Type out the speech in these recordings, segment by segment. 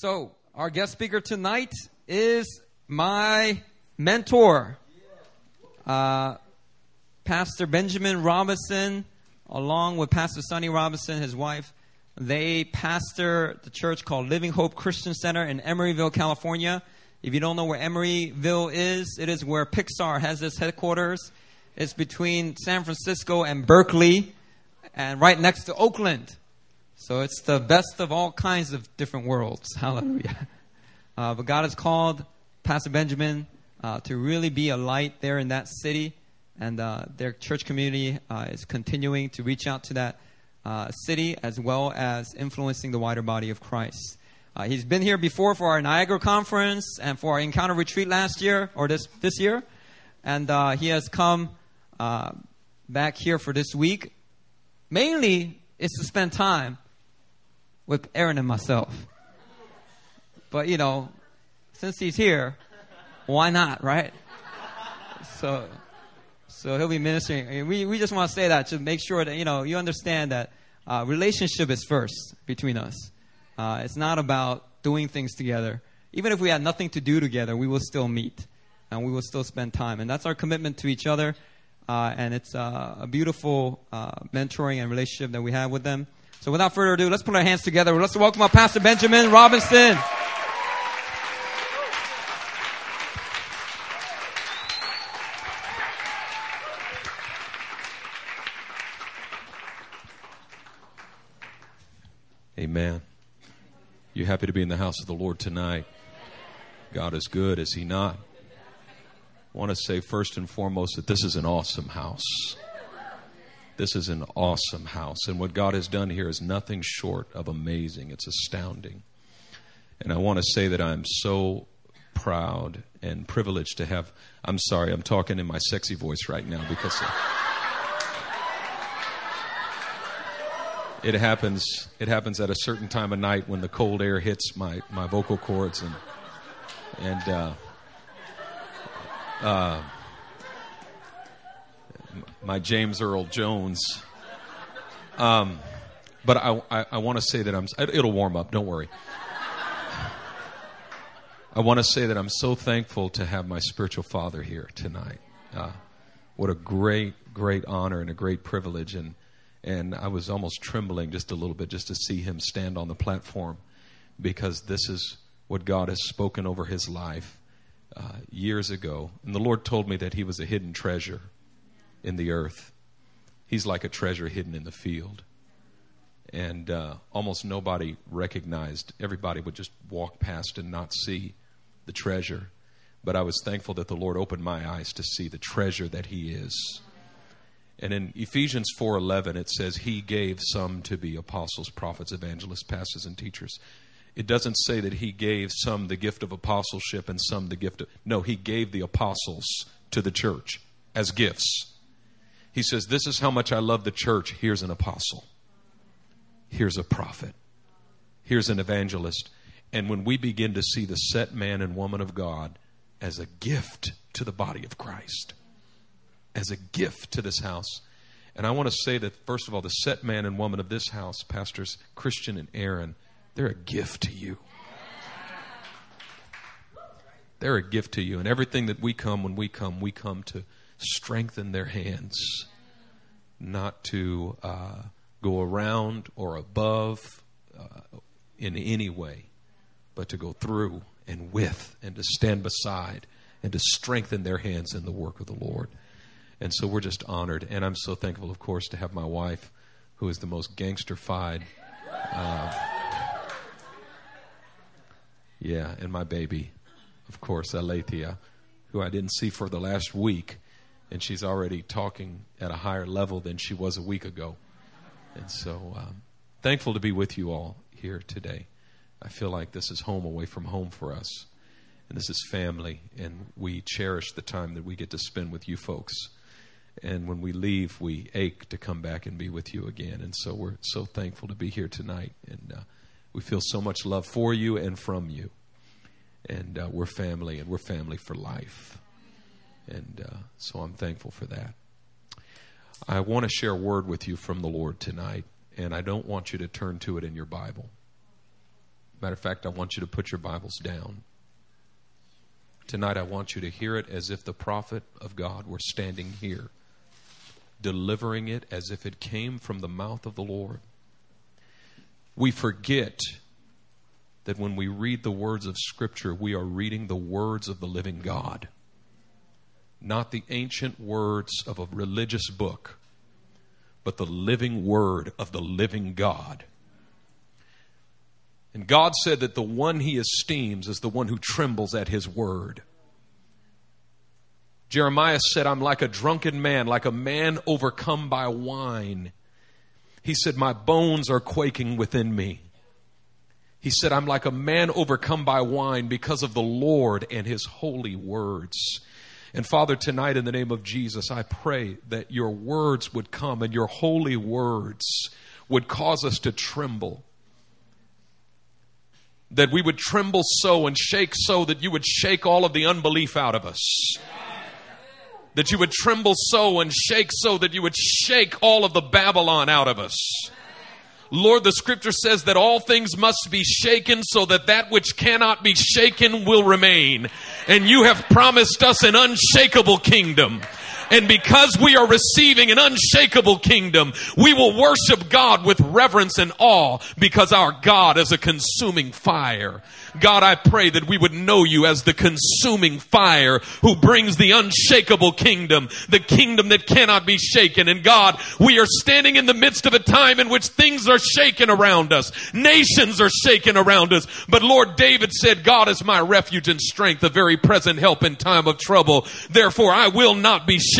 So, our guest speaker tonight is my mentor, uh, Pastor Benjamin Robinson, along with Pastor Sonny Robinson, his wife. They pastor the church called Living Hope Christian Center in Emeryville, California. If you don't know where Emeryville is, it is where Pixar has its headquarters. It's between San Francisco and Berkeley, and right next to Oakland. So it's the best of all kinds of different worlds. Hallelujah. Uh, but God has called Pastor Benjamin uh, to really be a light there in that city, and uh, their church community uh, is continuing to reach out to that uh, city as well as influencing the wider body of Christ. Uh, he's been here before for our Niagara conference and for our encounter retreat last year or this this year, and he has come back here for this week. Mainly is to spend time with Aaron and myself. But, you know, since he's here, why not, right? So, so he'll be ministering. We, we just want to say that to make sure that, you know, you understand that uh, relationship is first between us. Uh, it's not about doing things together. Even if we had nothing to do together, we will still meet and we will still spend time. And that's our commitment to each other. Uh, and it's uh, a beautiful uh, mentoring and relationship that we have with them. So without further ado, let's put our hands together. Let's welcome our Pastor Benjamin Robinson. Amen. You happy to be in the house of the Lord tonight? God is good, is He not? I want to say first and foremost that this is an awesome house. This is an awesome house. And what God has done here is nothing short of amazing. It's astounding. And I want to say that I'm so proud and privileged to have. I'm sorry, I'm talking in my sexy voice right now because. it happens it happens at a certain time of night when the cold air hits my, my vocal cords and and uh, uh, my James Earl Jones. Um, but I, I, I want to say that I'm, it'll warm up, don't worry. I want to say that I'm so thankful to have my spiritual father here tonight. Uh, what a great, great honor and a great privilege. And, and I was almost trembling just a little bit just to see him stand on the platform because this is what God has spoken over his life uh, years ago. And the Lord told me that he was a hidden treasure in the earth. He's like a treasure hidden in the field. And uh, almost nobody recognized, everybody would just walk past and not see the treasure. But I was thankful that the Lord opened my eyes to see the treasure that He is. And in Ephesians 4:11 it says he gave some to be apostles, prophets, evangelists, pastors and teachers. It doesn't say that he gave some the gift of apostleship and some the gift of No, he gave the apostles to the church as gifts. He says, This is how much I love the church. Here's an apostle, here's a prophet, here's an evangelist. And when we begin to see the set man and woman of God as a gift to the body of Christ, as a gift to this house, and I want to say that, first of all, the set man and woman of this house, Pastors Christian and Aaron, they're a gift to you. They're a gift to you. And everything that we come, when we come, we come to strengthen their hands, not to uh, go around or above uh, in any way, but to go through and with and to stand beside and to strengthen their hands in the work of the Lord. And so we're just honored. And I'm so thankful, of course, to have my wife, who is the most gangsterfied. Uh, yeah, and my baby, of course, Alethea, who I didn't see for the last week and she's already talking at a higher level than she was a week ago. And so, um, thankful to be with you all here today. I feel like this is home away from home for us, and this is family, and we cherish the time that we get to spend with you folks. And when we leave, we ache to come back and be with you again. And so, we're so thankful to be here tonight, and uh, we feel so much love for you and from you. And uh, we're family, and we're family for life. And uh, so I'm thankful for that. I want to share a word with you from the Lord tonight, and I don't want you to turn to it in your Bible. Matter of fact, I want you to put your Bibles down. Tonight, I want you to hear it as if the prophet of God were standing here, delivering it as if it came from the mouth of the Lord. We forget that when we read the words of Scripture, we are reading the words of the living God, not the ancient words of a religious book, but the living word of the living God. And God said that the one he esteems is the one who trembles at his word. Jeremiah said, I'm like a drunken man, like a man overcome by wine. He said, My bones are quaking within me. He said, I'm like a man overcome by wine because of the Lord and his holy words. And Father, tonight in the name of Jesus, I pray that your words would come and your holy words would cause us to tremble. That we would tremble so and shake so that you would shake all of the unbelief out of us that you would tremble so and shake so that you would shake all of the Babylon out of us. Lord, the scripture says that all things must be shaken so that that which cannot be shaken will remain. And you have promised us an unshakable kingdom. And because we are receiving an unshakable kingdom, we will worship God with reverence and awe because our God is a consuming fire. God, I pray that we would know you as the consuming fire who brings the unshakable kingdom, the kingdom that cannot be shaken. And God, we are standing in the midst of a time in which things are shaken around us. Nations are shaken around us. But Lord David said, God is my refuge and strength, a very present help in time of trouble. Therefore I will not be shaken,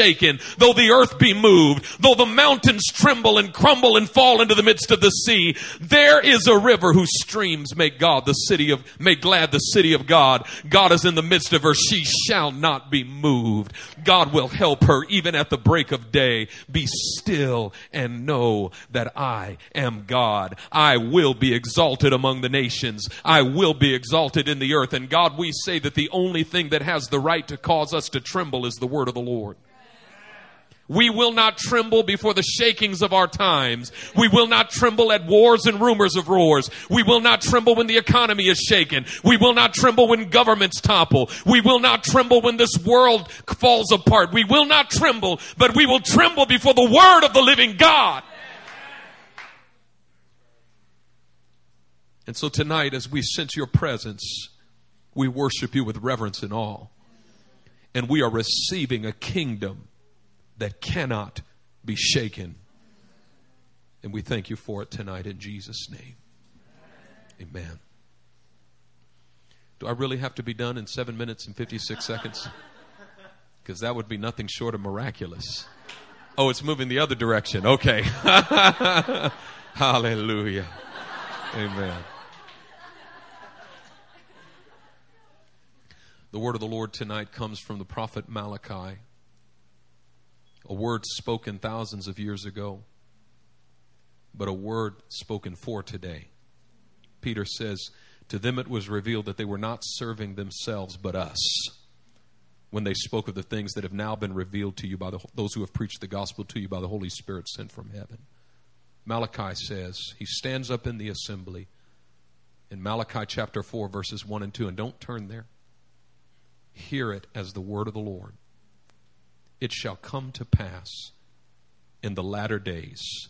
though the earth be moved, though the mountains tremble and crumble and fall into the midst of the sea. There is a river whose streams make God the city of Make glad the city of God. God is in the midst of her. She shall not be moved. God will help her even at the break of day. Be still and know that I am God. I will be exalted among the nations. I will be exalted in the earth. And God, we say that the only thing that has the right to cause us to tremble is the word of the Lord. We will not tremble before the shakings of our times. We will not tremble at wars and rumors of wars. We will not tremble when the economy is shaken. We will not tremble when governments topple. We will not tremble when this world falls apart. We will not tremble, but we will tremble before the word of the living God. And so tonight, as we sense your presence, we worship you with reverence and awe. And we are receiving a kingdom that cannot be shaken. And we thank you for it tonight in Jesus' name. Amen. Do I really have to be done in seven minutes and 56 seconds? Because that would be nothing short of miraculous. Oh, it's moving the other direction. Okay. Hallelujah. Amen. The word of the Lord tonight comes from the prophet Malachi a word spoken thousands of years ago, but a word spoken for today. Peter says, To them it was revealed that they were not serving themselves, but us, when they spoke of the things that have now been revealed to you by the, those who have preached the gospel to you by the Holy Spirit sent from heaven. Malachi says, he stands up in the assembly in Malachi chapter 4, verses 1 and 2, and don't turn there. Hear it as the word of the Lord it shall come to pass in the latter days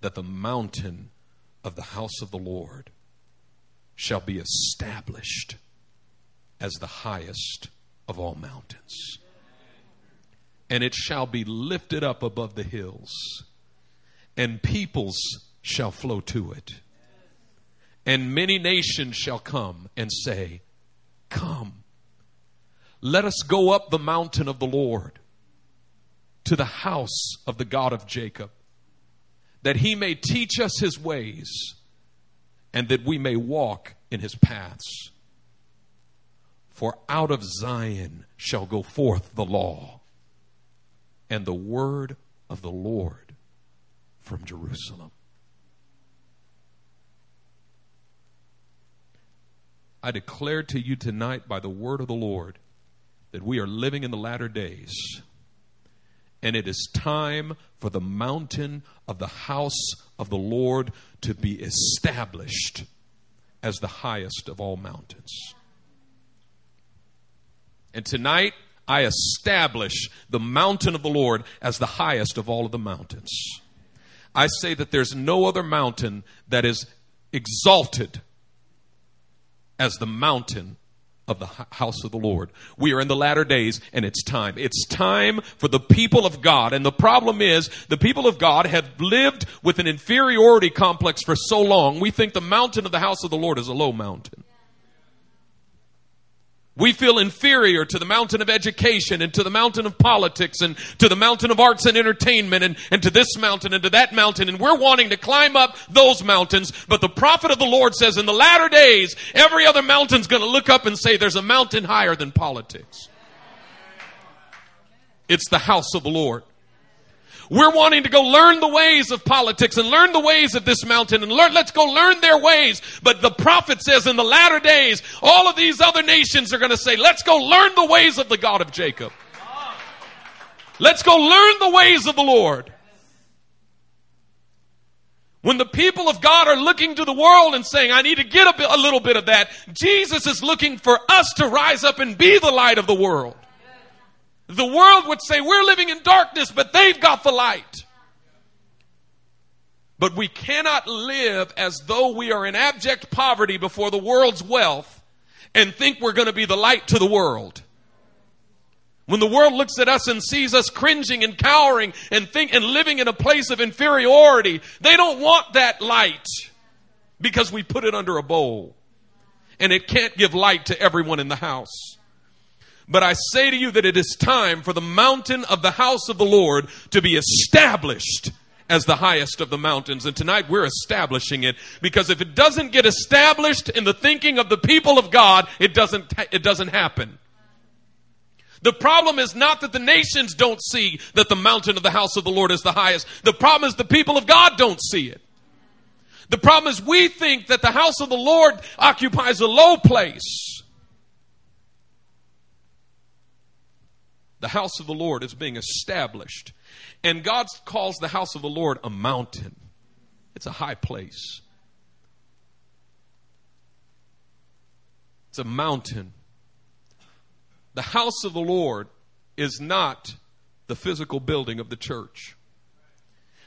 that the mountain of the house of the Lord shall be established as the highest of all mountains. And it shall be lifted up above the hills, and peoples shall flow to it. And many nations shall come and say, Come let us go up the mountain of the Lord to the house of the God of Jacob, that he may teach us his ways and that we may walk in his paths. For out of Zion shall go forth the law and the word of the Lord from Jerusalem. I declare to you tonight by the word of the Lord that we are living in the latter days. And it is time for the mountain of the house of the Lord to be established as the highest of all mountains. And tonight, I establish the mountain of the Lord as the highest of all of the mountains. I say that there's no other mountain that is exalted as the mountain of the house of the Lord. We are in the latter days and it's time. It's time for the people of God. And the problem is the people of God have lived with an inferiority complex for so long. We think the mountain of the house of the Lord is a low mountain. We feel inferior to the mountain of education and to the mountain of politics and to the mountain of arts and entertainment and, and to this mountain and to that mountain. And we're wanting to climb up those mountains. But the prophet of the Lord says in the latter days, every other mountain's going to look up and say, there's a mountain higher than politics. It's the house of the Lord. We're wanting to go learn the ways of politics and learn the ways of this mountain and learn, let's go learn their ways. But the prophet says in the latter days, all of these other nations are going to say, let's go learn the ways of the God of Jacob. Let's go learn the ways of the Lord. When the people of God are looking to the world and saying, I need to get a, bit, a little bit of that, Jesus is looking for us to rise up and be the light of the world. The world would say we're living in darkness, but they've got the light. But we cannot live as though we are in abject poverty before the world's wealth and think we're going to be the light to the world. When the world looks at us and sees us cringing and cowering and think and living in a place of inferiority, they don't want that light because we put it under a bowl. And it can't give light to everyone in the house. But I say to you that it is time for the mountain of the house of the Lord to be established as the highest of the mountains. And tonight we're establishing it because if it doesn't get established in the thinking of the people of God, it doesn't, it doesn't happen. The problem is not that the nations don't see that the mountain of the house of the Lord is the highest. The problem is the people of God don't see it. The problem is we think that the house of the Lord occupies a low place. The house of the Lord is being established. And God calls the house of the Lord a mountain, it's a high place. It's a mountain. The house of the Lord is not the physical building of the church.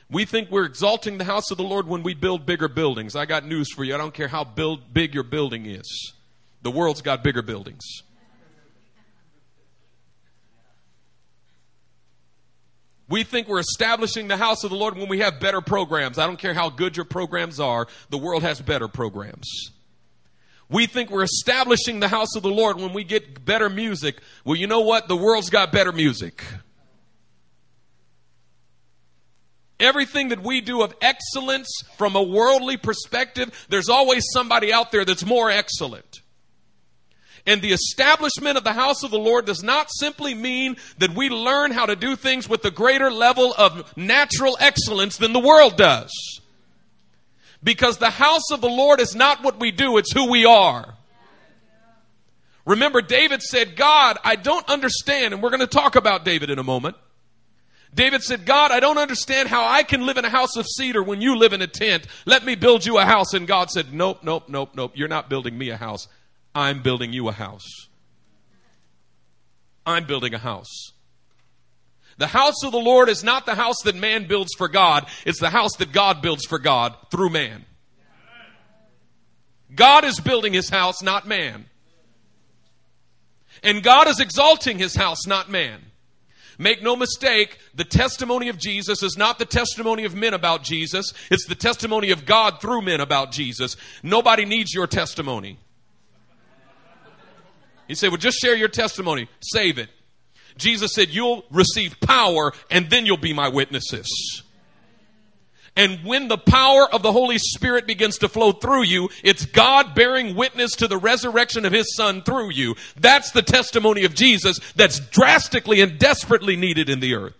We think we're exalting the house of the Lord when we build bigger buildings. I got news for you. I don't care how build, big your building is. The world's got bigger buildings. We think we're establishing the house of the Lord when we have better programs. I don't care how good your programs are, the world has better programs. We think we're establishing the house of the Lord when we get better music. Well, you know what? The world's got better music. Everything that we do of excellence from a worldly perspective, there's always somebody out there that's more excellent. And the establishment of the house of the Lord does not simply mean that we learn how to do things with a greater level of natural excellence than the world does. Because the house of the Lord is not what we do, it's who we are. Remember, David said, God, I don't understand, and we're going to talk about David in a moment. David said, God, I don't understand how I can live in a house of cedar when you live in a tent. Let me build you a house. And God said, Nope, nope, nope, nope. You're not building me a house. I'm building you a house. I'm building a house. The house of the Lord is not the house that man builds for God, it's the house that God builds for God through man. God is building his house, not man. And God is exalting his house, not man. Make no mistake, the testimony of Jesus is not the testimony of men about Jesus. It's the testimony of God through men about Jesus. Nobody needs your testimony. He said, Well, just share your testimony, save it. Jesus said, You'll receive power and then you'll be my witnesses. And when the power of the Holy Spirit begins to flow through you, it's God bearing witness to the resurrection of His Son through you. That's the testimony of Jesus that's drastically and desperately needed in the earth.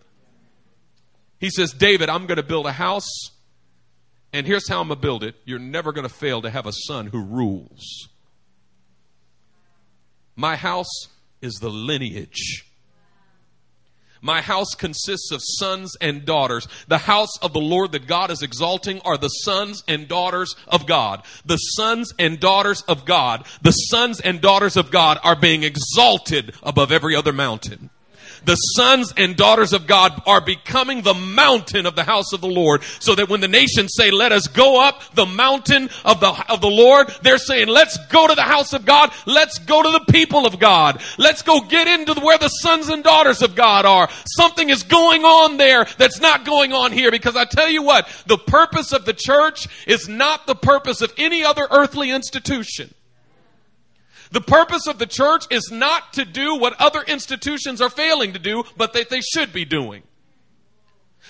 He says, David, I'm going to build a house, and here's how I'm going to build it. You're never going to fail to have a son who rules. My house is the lineage. My house consists of sons and daughters. The house of the Lord that God is exalting are the sons and daughters of God. The sons and daughters of God, the sons and daughters of God are being exalted above every other mountain the sons and daughters of God are becoming the mountain of the house of the Lord. So that when the nations say, let us go up the mountain of the, of the Lord, they're saying, let's go to the house of God. Let's go to the people of God. Let's go get into where the sons and daughters of God are. Something is going on there that's not going on here because I tell you what, the purpose of the church is not the purpose of any other earthly institution. The purpose of the church is not to do what other institutions are failing to do, but that they should be doing.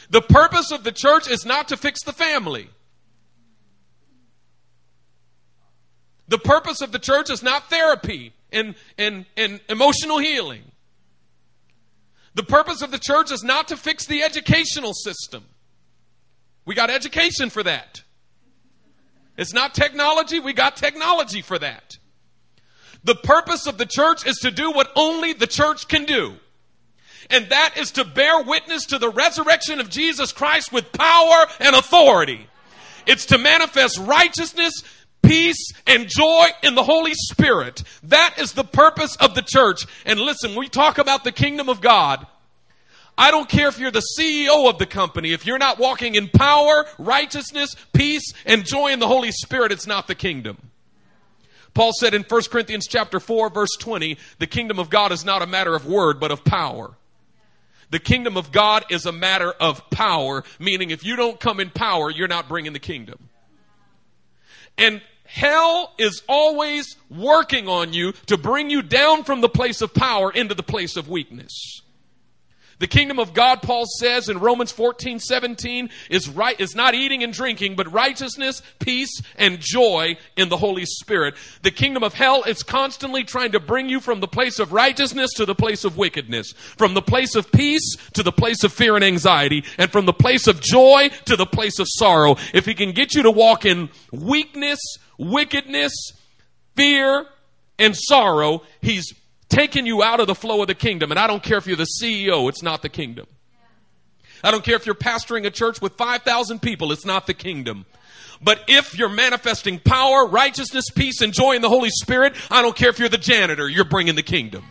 The purpose of the church is not to fix the family. The purpose of the church is not therapy and, and, and emotional healing. The purpose of the church is not to fix the educational system. We got education for that. It's not technology, we got technology for that. The purpose of the church is to do what only the church can do. And that is to bear witness to the resurrection of Jesus Christ with power and authority. It's to manifest righteousness, peace, and joy in the Holy Spirit. That is the purpose of the church. And listen, we talk about the kingdom of God. I don't care if you're the CEO of the company. If you're not walking in power, righteousness, peace, and joy in the Holy Spirit, it's not the kingdom. Paul said in 1 Corinthians chapter 4 verse 20, the kingdom of God is not a matter of word, but of power. The kingdom of God is a matter of power, meaning if you don't come in power, you're not bringing the kingdom. And hell is always working on you to bring you down from the place of power into the place of weakness. The kingdom of God, Paul says in Romans 14, 17, is right, is not eating and drinking, but righteousness, peace, and joy in the Holy Spirit. The kingdom of hell is constantly trying to bring you from the place of righteousness to the place of wickedness, from the place of peace to the place of fear and anxiety, and from the place of joy to the place of sorrow. If he can get you to walk in weakness, wickedness, fear, and sorrow, he's taking you out of the flow of the kingdom. And I don't care if you're the CEO, it's not the kingdom. I don't care if you're pastoring a church with 5,000 people, it's not the kingdom. But if you're manifesting power, righteousness, peace, and joy in the Holy Spirit, I don't care if you're the janitor, you're bringing the kingdom.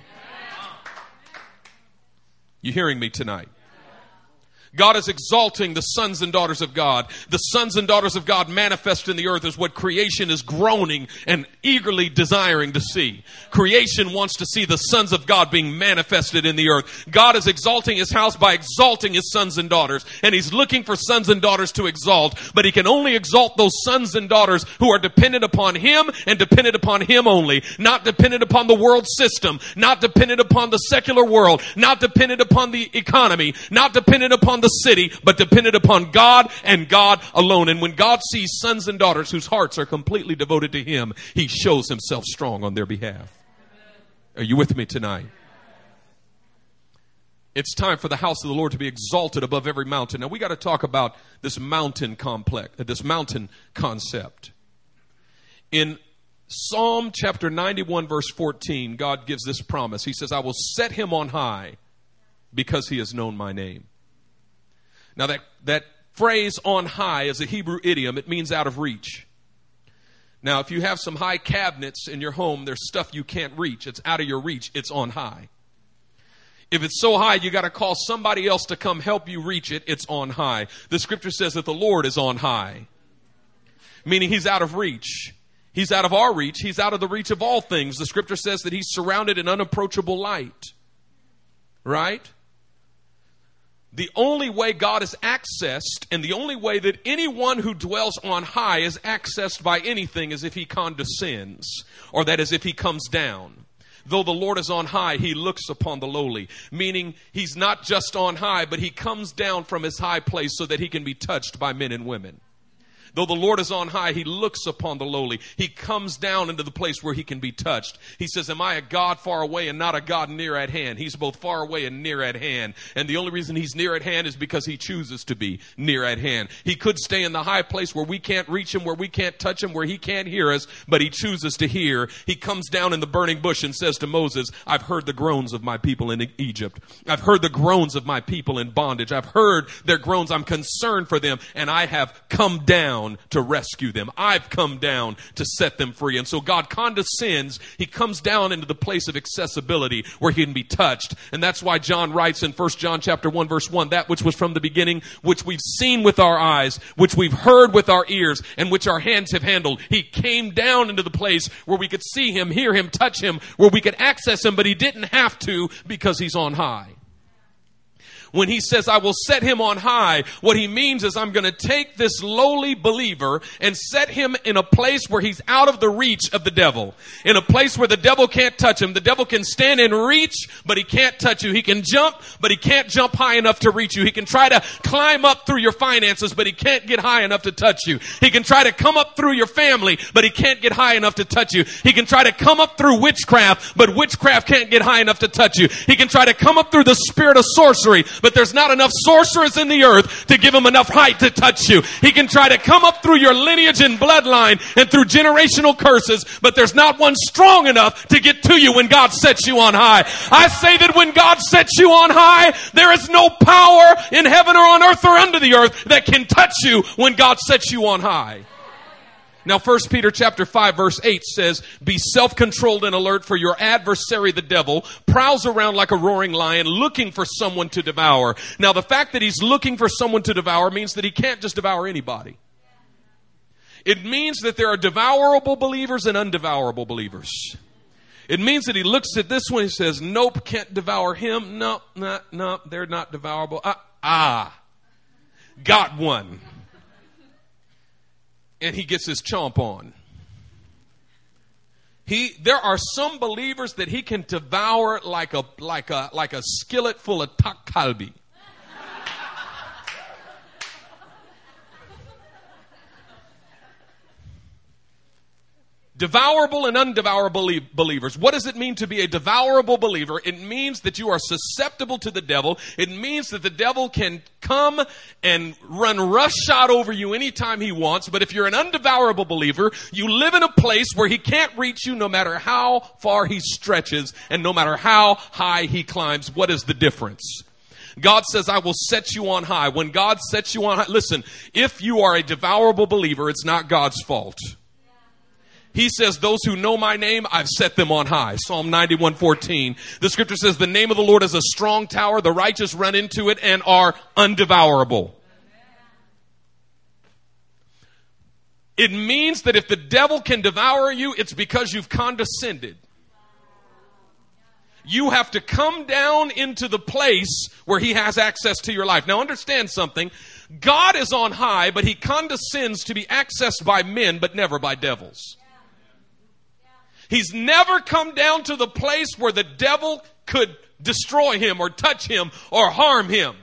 You hearing me tonight? God is exalting the sons and daughters of God. The sons and daughters of God manifest in the earth is what creation is groaning and eagerly desiring to see. Creation wants to see the sons of God being manifested in the earth. God is exalting his house by exalting his sons and daughters. And he's looking for sons and daughters to exalt. But he can only exalt those sons and daughters who are dependent upon him and dependent upon him only. Not dependent upon the world system. Not dependent upon the secular world. Not dependent upon the economy. Not dependent upon the the city, but depended upon God and God alone. And when God sees sons and daughters whose hearts are completely devoted to Him, He shows Himself strong on their behalf. Are you with me tonight? It's time for the house of the Lord to be exalted above every mountain. Now we got to talk about this mountain complex, uh, this mountain concept. In Psalm chapter 91 verse 14, God gives this promise. He says, I will set him on high because he has known my name. Now, that, that phrase on high is a Hebrew idiom, it means out of reach. Now, if you have some high cabinets in your home, there's stuff you can't reach. It's out of your reach, it's on high. If it's so high, you got to call somebody else to come help you reach it. It's on high. The scripture says that the Lord is on high, meaning he's out of reach. He's out of our reach. He's out of the reach of all things. The scripture says that he's surrounded in unapproachable light. Right? The only way God is accessed and the only way that anyone who dwells on high is accessed by anything is if he condescends or that is if he comes down. Though the Lord is on high, he looks upon the lowly, meaning he's not just on high, but he comes down from his high place so that he can be touched by men and women. Though the Lord is on high, he looks upon the lowly. He comes down into the place where he can be touched. He says, Am I a God far away and not a God near at hand? He's both far away and near at hand. And the only reason he's near at hand is because he chooses to be near at hand. He could stay in the high place where we can't reach him, where we can't touch him, where he can't hear us, but he chooses to hear. He comes down in the burning bush and says to Moses, I've heard the groans of my people in Egypt. I've heard the groans of my people in bondage. I've heard their groans. I'm concerned for them and I have come down to rescue them. I've come down to set them free. And so God condescends. He comes down into the place of accessibility where he can be touched. And that's why John writes in 1 John chapter 1 verse 1, that which was from the beginning, which we've seen with our eyes, which we've heard with our ears, and which our hands have handled. He came down into the place where we could see him, hear him, touch him, where we could access him, but he didn't have to because he's on high when he says, I will set him on high, what he means is I'm going to take this lowly believer and set him in a place where he's out of the reach of the devil. In a place where the devil can't touch him. The devil can stand in reach, but he can't touch you. He can jump, but he can't jump high enough to reach you. He can try to climb up through your finances, but he can't get high enough to touch you. He can try to come up through your family, but he can't get high enough to touch you. He can try to come up through witchcraft, but witchcraft can't get high enough to touch you. He can try to come up through the spirit of sorcery, but there's not enough sorcerers in the earth to give him enough height to touch you. He can try to come up through your lineage and bloodline and through generational curses, but there's not one strong enough to get to you when God sets you on high. I say that when God sets you on high, there is no power in heaven or on earth or under the earth that can touch you when God sets you on high. Now, 1 Peter chapter 5 verse 8 says, Be self-controlled and alert for your adversary, the devil, prowls around like a roaring lion looking for someone to devour. Now, the fact that he's looking for someone to devour means that he can't just devour anybody. It means that there are devourable believers and undevourable believers. It means that he looks at this one and says, Nope, can't devour him. No, no, no, they're not devourable. Ah, ah got one and he gets his chomp on. He, there are some believers that he can devour like a, like a, like a skillet full of dakgalbi. Devourable and undevourable believers. What does it mean to be a devourable believer? It means that you are susceptible to the devil. It means that the devil can come and run roughshod over you anytime he wants. But if you're an undevourable believer, you live in a place where he can't reach you no matter how far he stretches and no matter how high he climbs. What is the difference? God says, I will set you on high. When God sets you on high, listen, if you are a devourable believer, it's not God's fault. He says, those who know my name, I've set them on high. Psalm 91, 14. The scripture says, the name of the Lord is a strong tower. The righteous run into it and are undevourable. It means that if the devil can devour you, it's because you've condescended. You have to come down into the place where he has access to your life. Now understand something. God is on high, but he condescends to be accessed by men, but never by devils. He's never come down to the place where the devil could destroy him or touch him or harm him.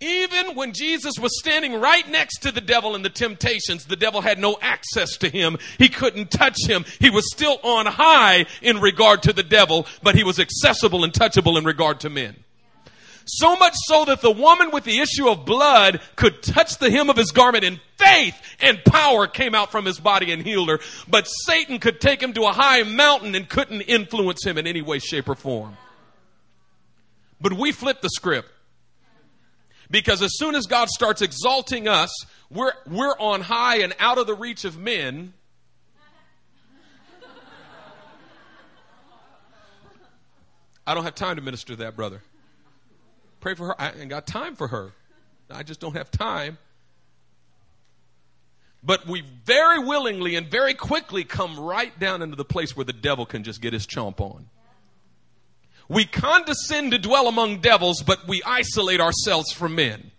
Even when Jesus was standing right next to the devil in the temptations, the devil had no access to him. He couldn't touch him. He was still on high in regard to the devil, but he was accessible and touchable in regard to men. So much so that the woman with the issue of blood could touch the hem of his garment and faith and power came out from his body and healed her. But Satan could take him to a high mountain and couldn't influence him in any way, shape, or form. But we flip the script. Because as soon as God starts exalting us, we're, we're on high and out of the reach of men. I don't have time to minister to that, brother. Pray for her. I ain't got time for her. I just don't have time. But we very willingly and very quickly come right down into the place where the devil can just get his chomp on. We condescend to dwell among devils, but we isolate ourselves from men.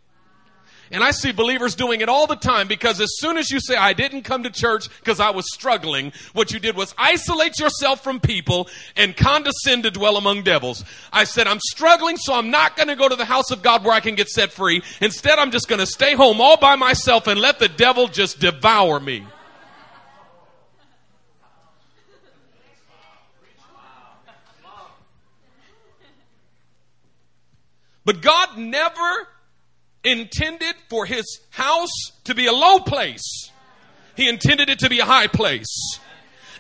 And I see believers doing it all the time because as soon as you say, I didn't come to church because I was struggling, what you did was isolate yourself from people and condescend to dwell among devils. I said, I'm struggling, so I'm not going to go to the house of God where I can get set free. Instead, I'm just going to stay home all by myself and let the devil just devour me. But God never intended for his house to be a low place. He intended it to be a high place.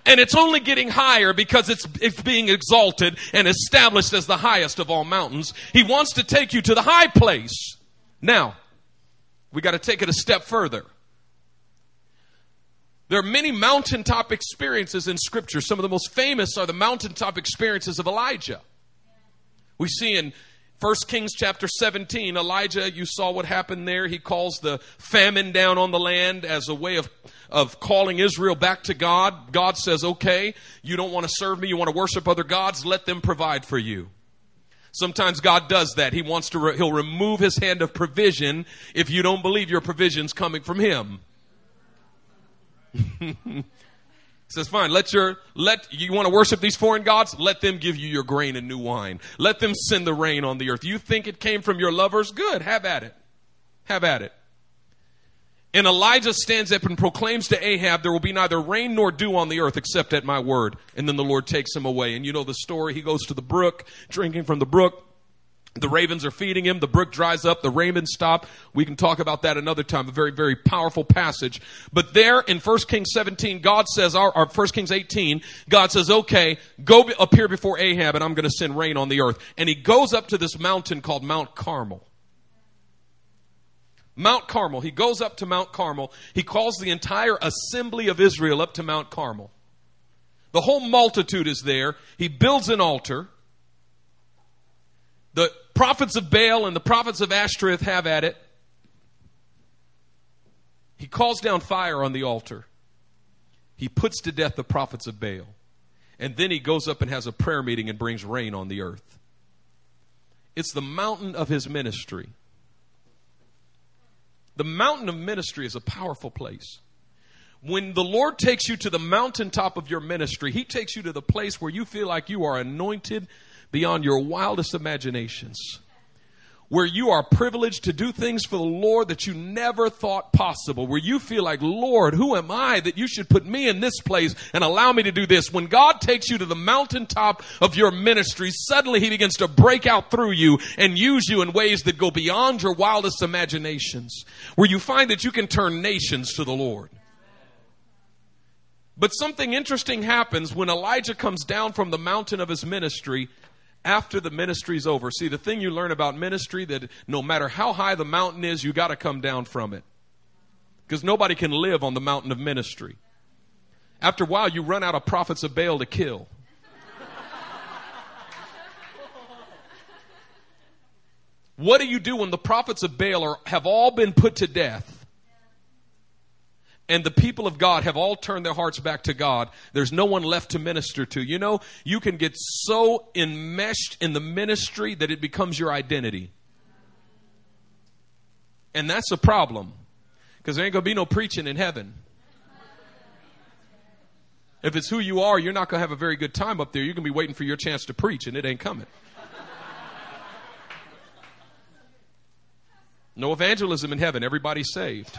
And it's only getting higher because it's, it's being exalted and established as the highest of all mountains. He wants to take you to the high place. Now, we got to take it a step further. There are many mountaintop experiences in Scripture. Some of the most famous are the mountaintop experiences of Elijah. We see in 1 Kings chapter 17, Elijah, you saw what happened there. He calls the famine down on the land as a way of, of calling Israel back to God. God says, okay, you don't want to serve me, you want to worship other gods, let them provide for you. Sometimes God does that. He wants to, re- he'll remove his hand of provision if you don't believe your provision's coming from him. says, fine, let your, let, you want to worship these foreign gods? Let them give you your grain and new wine. Let them send the rain on the earth. You think it came from your lovers? Good, have at it. Have at it. And Elijah stands up and proclaims to Ahab, there will be neither rain nor dew on the earth except at my word. And then the Lord takes him away. And you know the story. He goes to the brook, drinking from the brook. The ravens are feeding him. The brook dries up. The rain stop. We can talk about that another time. A very, very powerful passage. But there in 1 Kings 17, God says, or, 1 Kings 18, God says, okay, go appear before Ahab and I'm going to send rain on the earth. And he goes up to this mountain called Mount Carmel. Mount Carmel. He goes up to Mount Carmel. He calls the entire assembly of Israel up to Mount Carmel. The whole multitude is there. He builds an altar. The prophets of Baal and the prophets of Ashtoreth have at it. He calls down fire on the altar. He puts to death the prophets of Baal. And then he goes up and has a prayer meeting and brings rain on the earth. It's the mountain of his ministry. The mountain of ministry is a powerful place. When the Lord takes you to the mountaintop of your ministry, He takes you to the place where you feel like you are anointed beyond your wildest imaginations. Where you are privileged to do things for the Lord that you never thought possible. Where you feel like, Lord, who am I that you should put me in this place and allow me to do this? When God takes you to the mountaintop of your ministry, suddenly He begins to break out through you and use you in ways that go beyond your wildest imaginations. Where you find that you can turn nations to the Lord. But something interesting happens when Elijah comes down from the mountain of his ministry after the ministry's over. See, the thing you learn about ministry that no matter how high the mountain is, you got to come down from it. Because nobody can live on the mountain of ministry. After a while, you run out of prophets of Baal to kill. what do you do when the prophets of Baal are, have all been put to death? And the people of God have all turned their hearts back to God, there's no one left to minister to. You know, you can get so enmeshed in the ministry that it becomes your identity. And that's a problem because there ain't going to be no preaching in heaven. If it's who you are, you're not going to have a very good time up there. You're going to be waiting for your chance to preach, and it ain't coming. No evangelism in heaven. Everybody's saved.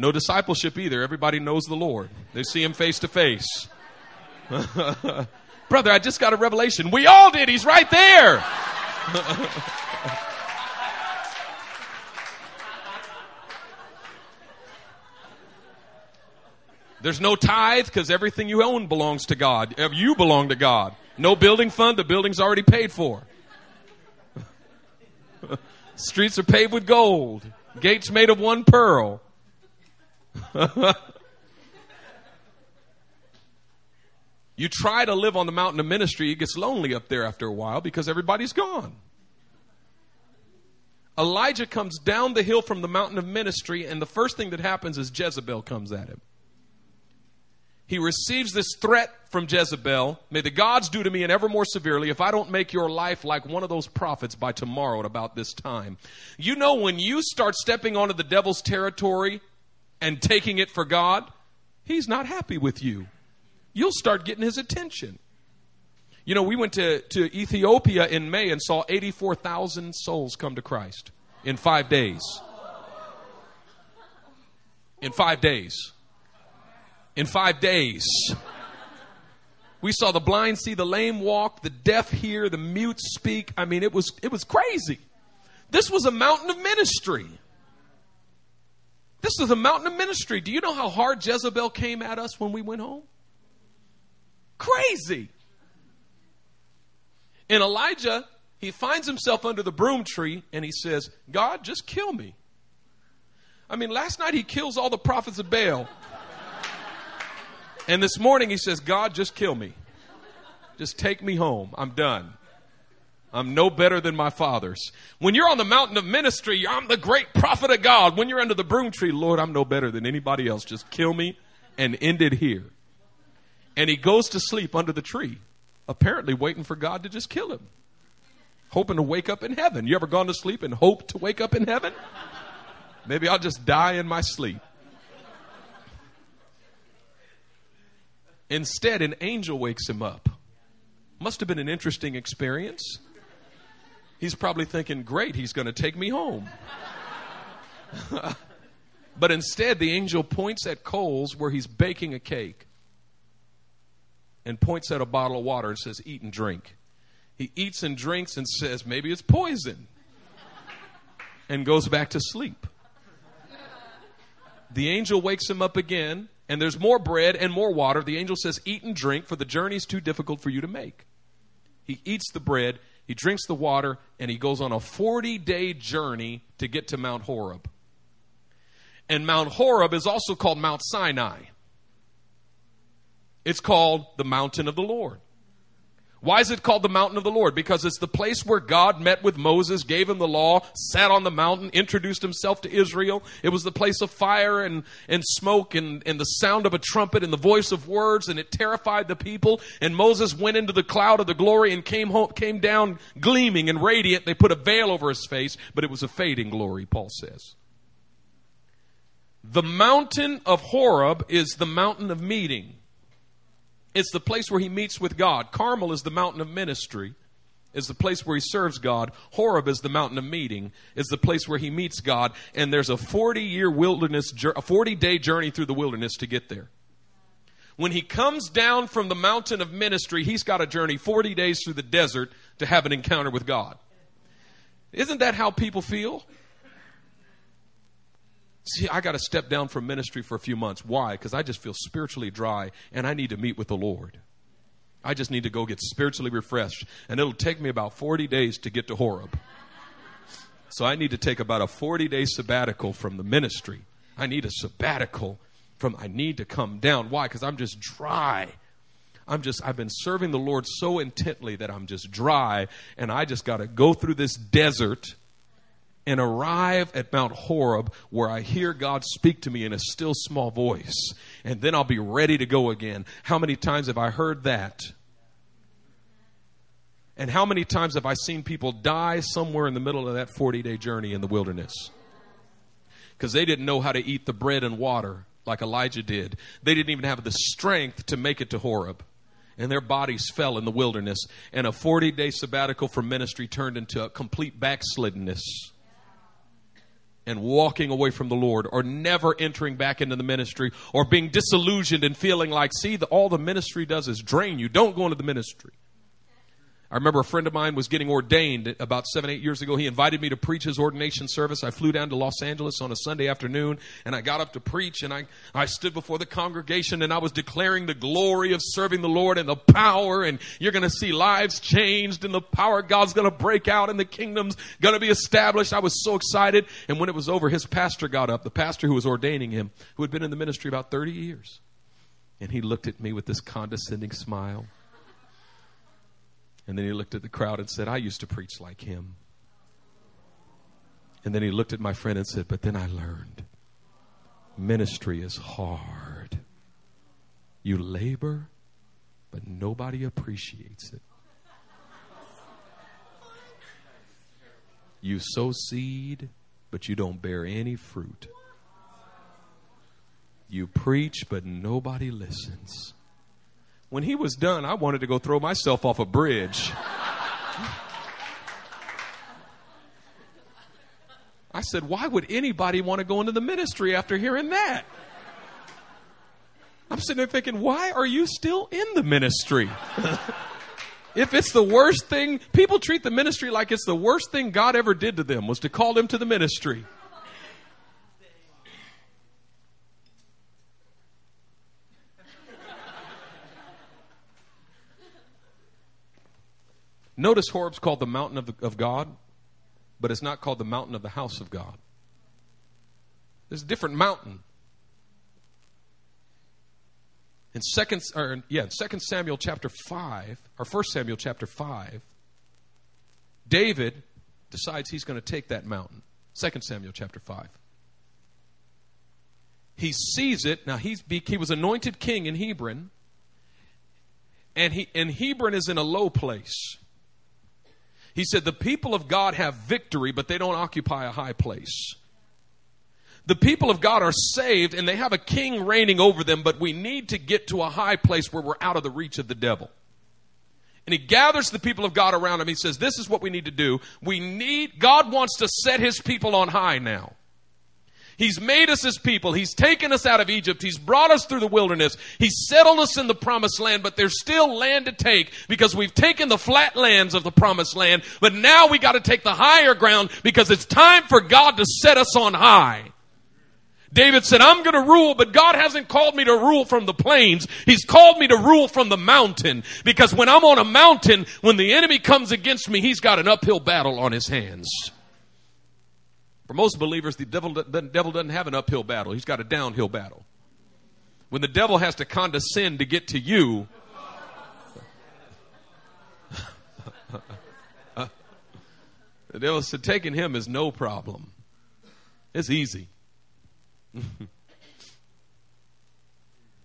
No discipleship either. Everybody knows the Lord. They see him face to face. Brother, I just got a revelation. We all did. He's right there. There's no tithe because everything you own belongs to God. You belong to God. No building fund. The building's already paid for. Streets are paved with gold. Gates made of one pearl. you try to live on the mountain of ministry, it gets lonely up there after a while because everybody's gone. Elijah comes down the hill from the mountain of ministry, and the first thing that happens is Jezebel comes at him. he receives this threat from Jezebel May the gods do to me and ever more severely if I don't make your life like one of those prophets by tomorrow at about this time. You know, when you start stepping onto the devil's territory and taking it for God, he's not happy with you. You'll start getting his attention. You know, we went to, to Ethiopia in May and saw 84,000 souls come to Christ in five days. In five days in five days. We saw the blind see the lame walk, the deaf hear, the mute speak. I mean, it was, it was crazy. This was a mountain of ministry. This is a mountain of ministry. Do you know how hard Jezebel came at us when we went home? Crazy. And Elijah, he finds himself under the broom tree and he says, God, just kill me. I mean, last night he kills all the prophets of Baal. And this morning he says, God, just kill me. Just take me home. I'm done. I'm no better than my fathers. When you're on the mountain of ministry, I'm the great prophet of God. When you're under the broom tree, Lord, I'm no better than anybody else. Just kill me and end it here. And he goes to sleep under the tree, apparently waiting for God to just kill him, hoping to wake up in heaven. You ever gone to sleep and hoped to wake up in heaven? Maybe I'll just die in my sleep. Instead, an angel wakes him up. Must have been an interesting experience. He's probably thinking, great, he's going to take me home. but instead, the angel points at coals where he's baking a cake and points at a bottle of water and says, Eat and drink. He eats and drinks and says, Maybe it's poison, and goes back to sleep. The angel wakes him up again and there's more bread and more water. The angel says, Eat and drink, for the journey is too difficult for you to make. He eats the bread, he drinks the water, and he goes on a 40 day journey to get to Mount Horeb. And Mount Horeb is also called Mount Sinai. It's called the mountain of the Lord. Why is it called the mountain of the Lord? Because it's the place where God met with Moses, gave him the law, sat on the mountain, introduced himself to Israel. It was the place of fire and, and smoke and, and the sound of a trumpet and the voice of words, and it terrified the people. And Moses went into the cloud of the glory and came home, came down gleaming and radiant. They put a veil over his face, but it was a fading glory, Paul says. The mountain of Horeb is the mountain of meeting. It's the place where he meets with God. Carmel is the mountain of ministry, is the place where he serves God. Horeb is the mountain of meeting, is the place where he meets God. And there's a 40 year wilderness, a 40 day journey through the wilderness to get there. When he comes down from the mountain of ministry, he's got a journey 40 days through the desert to have an encounter with God. Isn't that how people feel? See, I got to step down from ministry for a few months. Why? Because I just feel spiritually dry and I need to meet with the Lord. I just need to go get spiritually refreshed. And it'll take me about 40 days to get to Horeb. So I need to take about a 40 day sabbatical from the ministry. I need a sabbatical from, I need to come down. Why? Because I'm just dry. I'm just, I've been serving the Lord so intently that I'm just dry. And I just got to go through this desert and arrive at Mount Horeb where I hear God speak to me in a still small voice. And then I'll be ready to go again. How many times have I heard that? And how many times have I seen people die somewhere in the middle of that 40 day journey in the wilderness? Because they didn't know how to eat the bread and water like Elijah did. They didn't even have the strength to make it to Horeb. And their bodies fell in the wilderness. And a 40 day sabbatical from ministry turned into a complete backsliddenness and walking away from the Lord or never entering back into the ministry or being disillusioned and feeling like, see, the, all the ministry does is drain you. Don't go into the ministry. I remember a friend of mine was getting ordained about seven, eight years ago. He invited me to preach his ordination service. I flew down to Los Angeles on a Sunday afternoon and I got up to preach and I, I stood before the congregation and I was declaring the glory of serving the Lord and the power and you're going to see lives changed and the power of God's going to break out and the kingdom's going to be established. I was so excited. And when it was over, his pastor got up, the pastor who was ordaining him, who had been in the ministry about 30 years. And he looked at me with this condescending smile. And then he looked at the crowd and said, I used to preach like him. And then he looked at my friend and said, But then I learned ministry is hard. You labor, but nobody appreciates it. You sow seed, but you don't bear any fruit. You preach, but nobody listens. When he was done, I wanted to go throw myself off a bridge. I said, Why would anybody want to go into the ministry after hearing that? I'm sitting there thinking, Why are you still in the ministry? if it's the worst thing, people treat the ministry like it's the worst thing God ever did to them was to call them to the ministry. Notice Horeb's called the mountain of, of God, but it's not called the mountain of the house of God. There's a different mountain. In second, or yeah, Second Samuel chapter five, or First Samuel chapter five, David decides he's going to take that mountain. Second Samuel chapter five. He sees it. Now he's he was anointed king in Hebron, and he and Hebron is in a low place. He said, The people of God have victory, but they don't occupy a high place. The people of God are saved and they have a king reigning over them, but we need to get to a high place where we're out of the reach of the devil. And he gathers the people of God around him. He says, This is what we need to do. We need, God wants to set his people on high now. He's made us his people. He's taken us out of Egypt. He's brought us through the wilderness. He's settled us in the promised land, but there's still land to take because we've taken the flat lands of the promised land, but now we got to take the higher ground because it's time for God to set us on high. David said, I'm going to rule, but God hasn't called me to rule from the plains. He's called me to rule from the mountain. Because when I'm on a mountain, when the enemy comes against me, he's got an uphill battle on his hands. For most believers, the devil, the devil doesn't have an uphill battle, he's got a downhill battle. When the devil has to condescend to get to you, the devil said, taking him is no problem. It's easy. and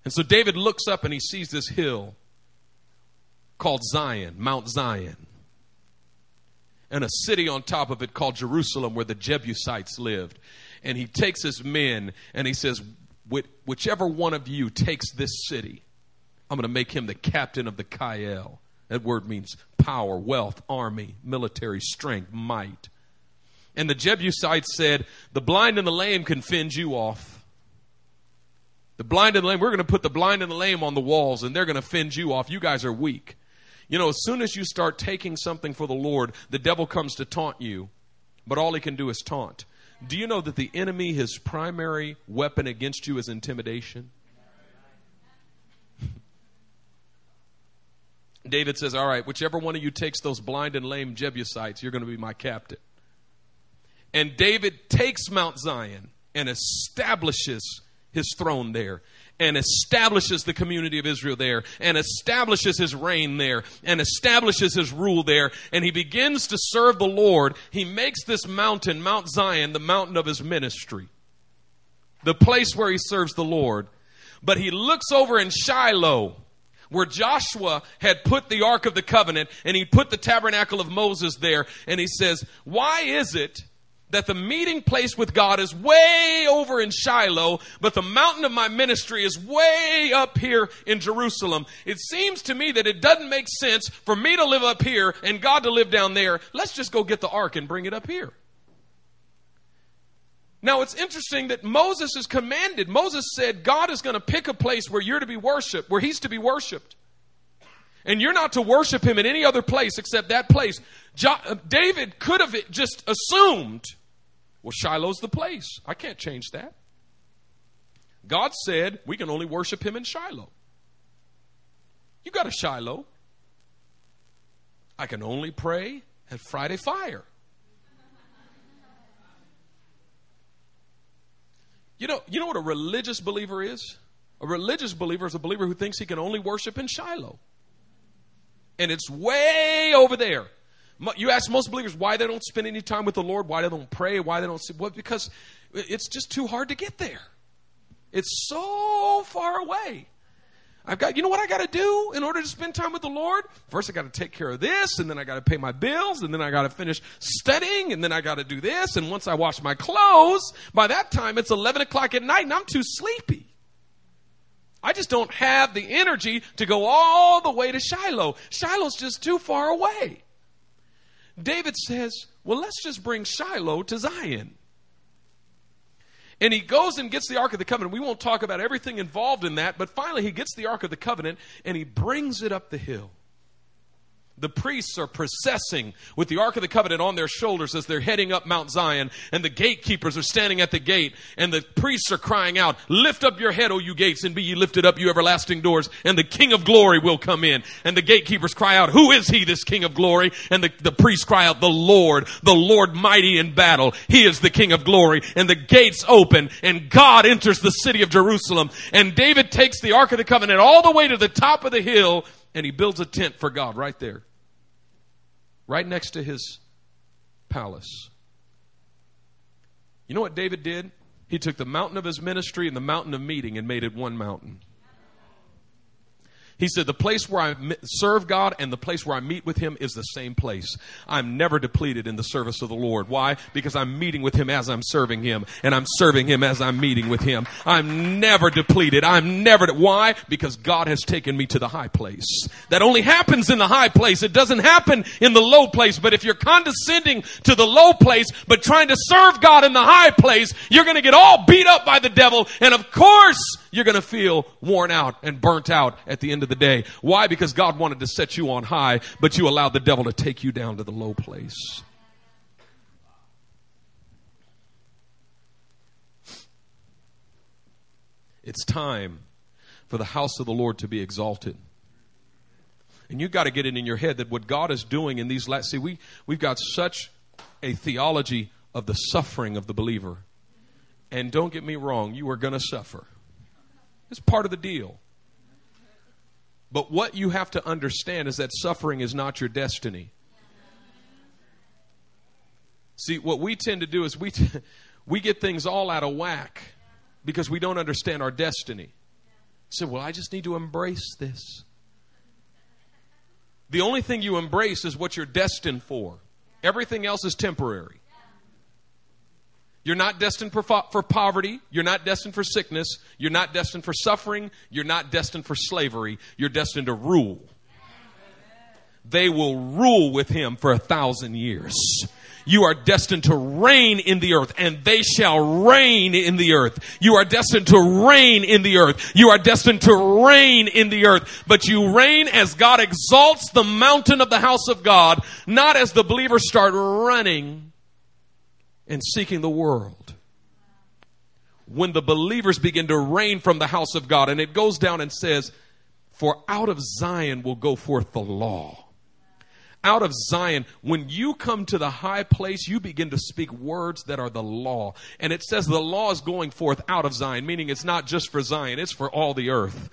so David looks up and he sees this hill called Zion, Mount Zion and a city on top of it called Jerusalem where the Jebusites lived. And he takes his men and he says, Whichever one of you takes this city, I'm going to make him the captain of the chayil. That word means power, wealth, army, military strength, might. And the Jebusites said, The blind and the lame can fend you off. The blind and the lame, we're going to put the blind and the lame on the walls and they're going to fend you off. You guys are weak. You know, as soon as you start taking something for the Lord, the devil comes to taunt you, but all he can do is taunt. Do you know that the enemy, his primary weapon against you is intimidation? David says, All right, whichever one of you takes those blind and lame Jebusites, you're going to be my captain. And David takes Mount Zion and establishes his throne there and establishes the community of Israel there and establishes his reign there and establishes his rule there and he begins to serve the Lord. He makes this mountain, Mount Zion, the mountain of his ministry, the place where he serves the Lord. But he looks over in Shiloh where Joshua had put the Ark of the Covenant and he put the tabernacle of Moses there and he says, why is it that the meeting place with God is way over in Shiloh, but the mountain of my ministry is way up here in Jerusalem. It seems to me that it doesn't make sense for me to live up here and God to live down there. Let's just go get the ark and bring it up here. Now it's interesting that Moses is commanded. Moses said God is going to pick a place where you're to be worshiped, where he's to be worshiped. And you're not to worship him in any other place except that place. Jo- uh, David could have just assumed, well, Shiloh's the place. I can't change that. God said we can only worship him in Shiloh. You got a Shiloh. I can only pray at Friday Fire. You know, you know what a religious believer is? A religious believer is a believer who thinks he can only worship in Shiloh and it's way over there. You ask most believers why they don't spend any time with the Lord, why they don't pray, why they don't see. Well, because it's just too hard to get there. It's so far away. I've got, you know what I got to do in order to spend time with the Lord? First, I got to take care of this, and then I got to pay my bills, and then I got to finish studying, and then I got to do this. And once I wash my clothes, by that time it's 11 o'clock at night, and I'm too sleepy. I just don't have the energy to go all the way to Shiloh. Shiloh's just too far away. David says, well, let's just bring Shiloh to Zion. And he goes and gets the Ark of the Covenant. We won't talk about everything involved in that, but finally he gets the Ark of the Covenant and he brings it up the hill. The priests are processing with the Ark of the Covenant on their shoulders as they're heading up Mount Zion, and the gatekeepers are standing at the gate, and the priests are crying out, Lift up your head, O you gates, and be ye lifted up, you everlasting doors, and the King of glory will come in. And the gatekeepers cry out, Who is he, this King of glory? And the, the priests cry out, The Lord, the Lord mighty in battle. He is the King of glory. And the gates open, and God enters the city of Jerusalem. And David takes the Ark of the Covenant all the way to the top of the hill, and he builds a tent for God right there, right next to his palace. You know what David did? He took the mountain of his ministry and the mountain of meeting and made it one mountain. He said, The place where I serve God and the place where I meet with Him is the same place. I'm never depleted in the service of the Lord. Why? Because I'm meeting with Him as I'm serving Him, and I'm serving Him as I'm meeting with Him. I'm never depleted. I'm never. De- Why? Because God has taken me to the high place. That only happens in the high place. It doesn't happen in the low place. But if you're condescending to the low place, but trying to serve God in the high place, you're going to get all beat up by the devil. And of course, you're going to feel worn out and burnt out at the end the day. Why? Because God wanted to set you on high, but you allowed the devil to take you down to the low place. It's time for the house of the Lord to be exalted. And you've got to get it in your head that what God is doing in these last see we we've got such a theology of the suffering of the believer. And don't get me wrong, you are going to suffer. It's part of the deal. But what you have to understand is that suffering is not your destiny. See, what we tend to do is we, t- we get things all out of whack because we don't understand our destiny. So, well, I just need to embrace this. The only thing you embrace is what you're destined for, everything else is temporary. You're not destined for, fo- for poverty. You're not destined for sickness. You're not destined for suffering. You're not destined for slavery. You're destined to rule. They will rule with him for a thousand years. You are destined to reign in the earth and they shall reign in the earth. You are destined to reign in the earth. You are destined to reign in the earth. But you reign as God exalts the mountain of the house of God, not as the believers start running and seeking the world. When the believers begin to reign from the house of God, and it goes down and says, For out of Zion will go forth the law. Out of Zion, when you come to the high place, you begin to speak words that are the law. And it says the law is going forth out of Zion, meaning it's not just for Zion, it's for all the earth.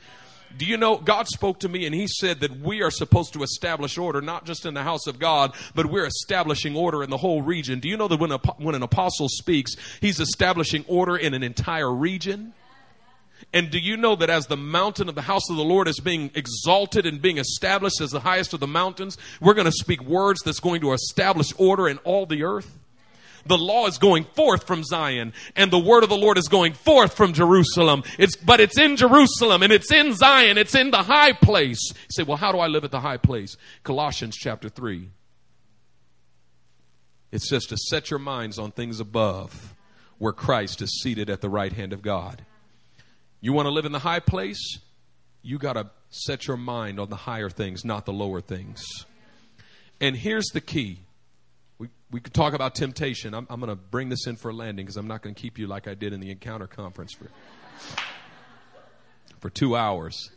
Do you know God spoke to me and He said that we are supposed to establish order, not just in the house of God, but we're establishing order in the whole region. Do you know that when, a, when an apostle speaks, he's establishing order in an entire region? And do you know that as the mountain of the house of the Lord is being exalted and being established as the highest of the mountains, we're going to speak words that's going to establish order in all the earth? The law is going forth from Zion and the word of the Lord is going forth from Jerusalem. It's, but it's in Jerusalem and it's in Zion. It's in the high place. You say, well, how do I live at the high place? Colossians chapter 3. It says to set your minds on things above where Christ is seated at the right hand of God. You want to live in the high place? You got to set your mind on the higher things, not the lower things. And here's the key we, could talk about temptation. I'm, I'm going to bring this in for a landing because I'm not going to keep you like I did in the encounter conference for, for two hours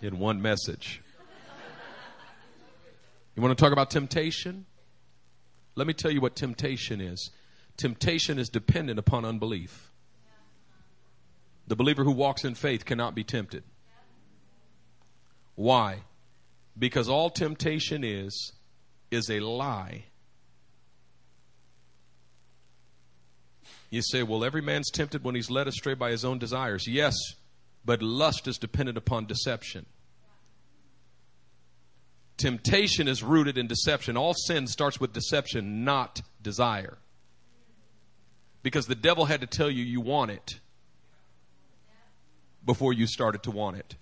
in one message. You want to talk about temptation? Let me tell you what temptation is. Temptation is dependent upon unbelief. The believer who walks in faith cannot be tempted. Why? Because all temptation is, is a lie You say, well, every man's tempted when he's led astray by his own desires. Yes, But lust is dependent upon deception. Temptation is rooted in deception. All sin starts with deception, not desire. Because the devil had to tell you you want it before you started to want it.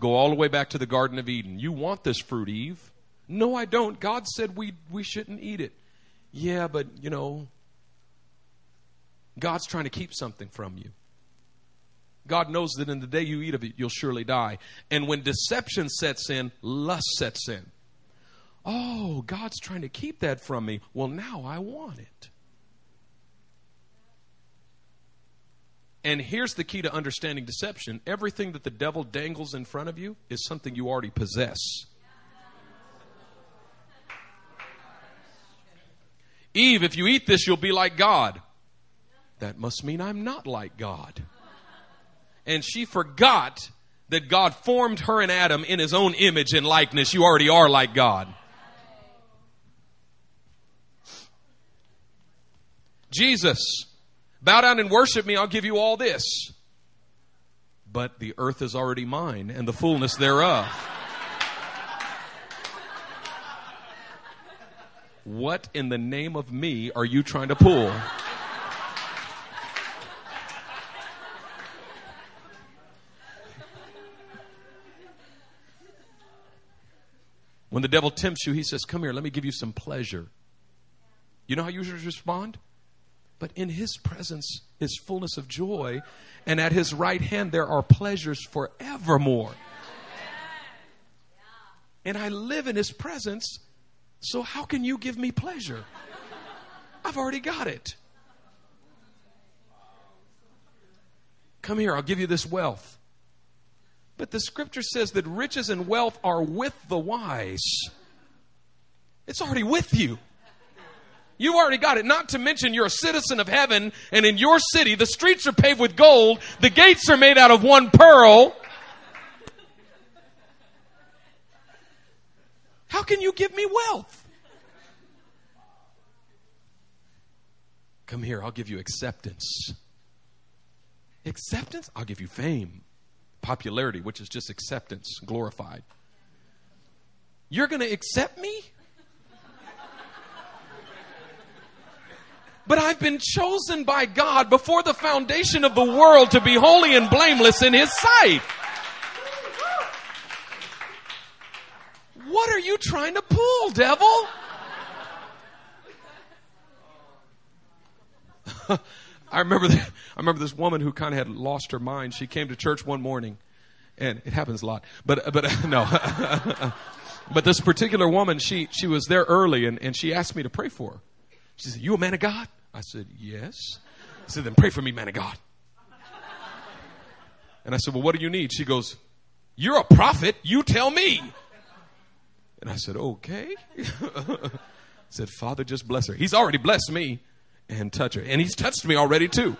Go all the way back to the Garden of Eden. You want this fruit, Eve. No, I don't. God said we, we shouldn't eat it. Yeah, but, you know, God's trying to keep something from you. God knows that in the day you eat of it, you'll surely die. And when deception sets in, lust sets in. Oh, God's trying to keep that from me. Well, now I want it. And here's the key to understanding deception everything that the devil dangles in front of you is something you already possess. Eve, if you eat this, you'll be like God. That must mean I'm not like God. And she forgot that God formed her and Adam in his own image and likeness. You already are like God. Jesus, bow down and worship me, I'll give you all this. But the earth is already mine and the fullness thereof. What in the name of me are you trying to pull? When the devil tempts you, he says, Come here, let me give you some pleasure. You know how you should respond? But in his presence is fullness of joy, and at his right hand there are pleasures forevermore. And I live in his presence, so how can you give me pleasure? I've already got it. Come here, I'll give you this wealth. But the scripture says that riches and wealth are with the wise. It's already with you. You've already got it. Not to mention you're a citizen of heaven, and in your city, the streets are paved with gold, the gates are made out of one pearl. How can you give me wealth? Come here, I'll give you acceptance. Acceptance? I'll give you fame. Popularity, which is just acceptance, glorified. You're going to accept me? But I've been chosen by God before the foundation of the world to be holy and blameless in His sight. What are you trying to pull, devil? I remember that, I remember this woman who kind of had lost her mind. She came to church one morning, and it happens a lot. But but no, but this particular woman, she she was there early, and, and she asked me to pray for her. She said, "You a man of God?" I said, "Yes." I said, "Then pray for me, man of God." And I said, "Well, what do you need?" She goes, "You're a prophet. You tell me." And I said, "Okay." I said, "Father, just bless her. He's already blessed me." And touch her. And he's touched me already too.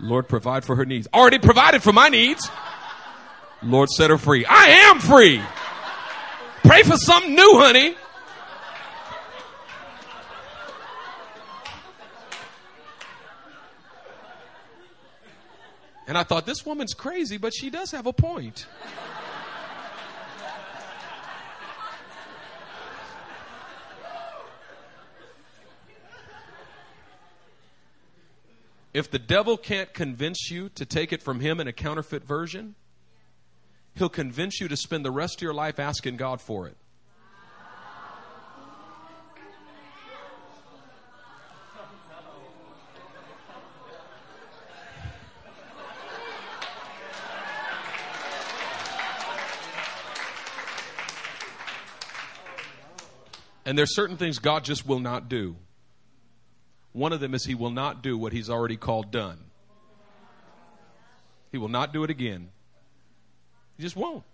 Lord, provide for her needs. Already provided for my needs. Lord, set her free. I am free. Pray for something new, honey. And I thought, this woman's crazy, but she does have a point. If the devil can't convince you to take it from him in a counterfeit version, he'll convince you to spend the rest of your life asking God for it. And there's certain things God just will not do. One of them is he will not do what he's already called done. He will not do it again. He just won't.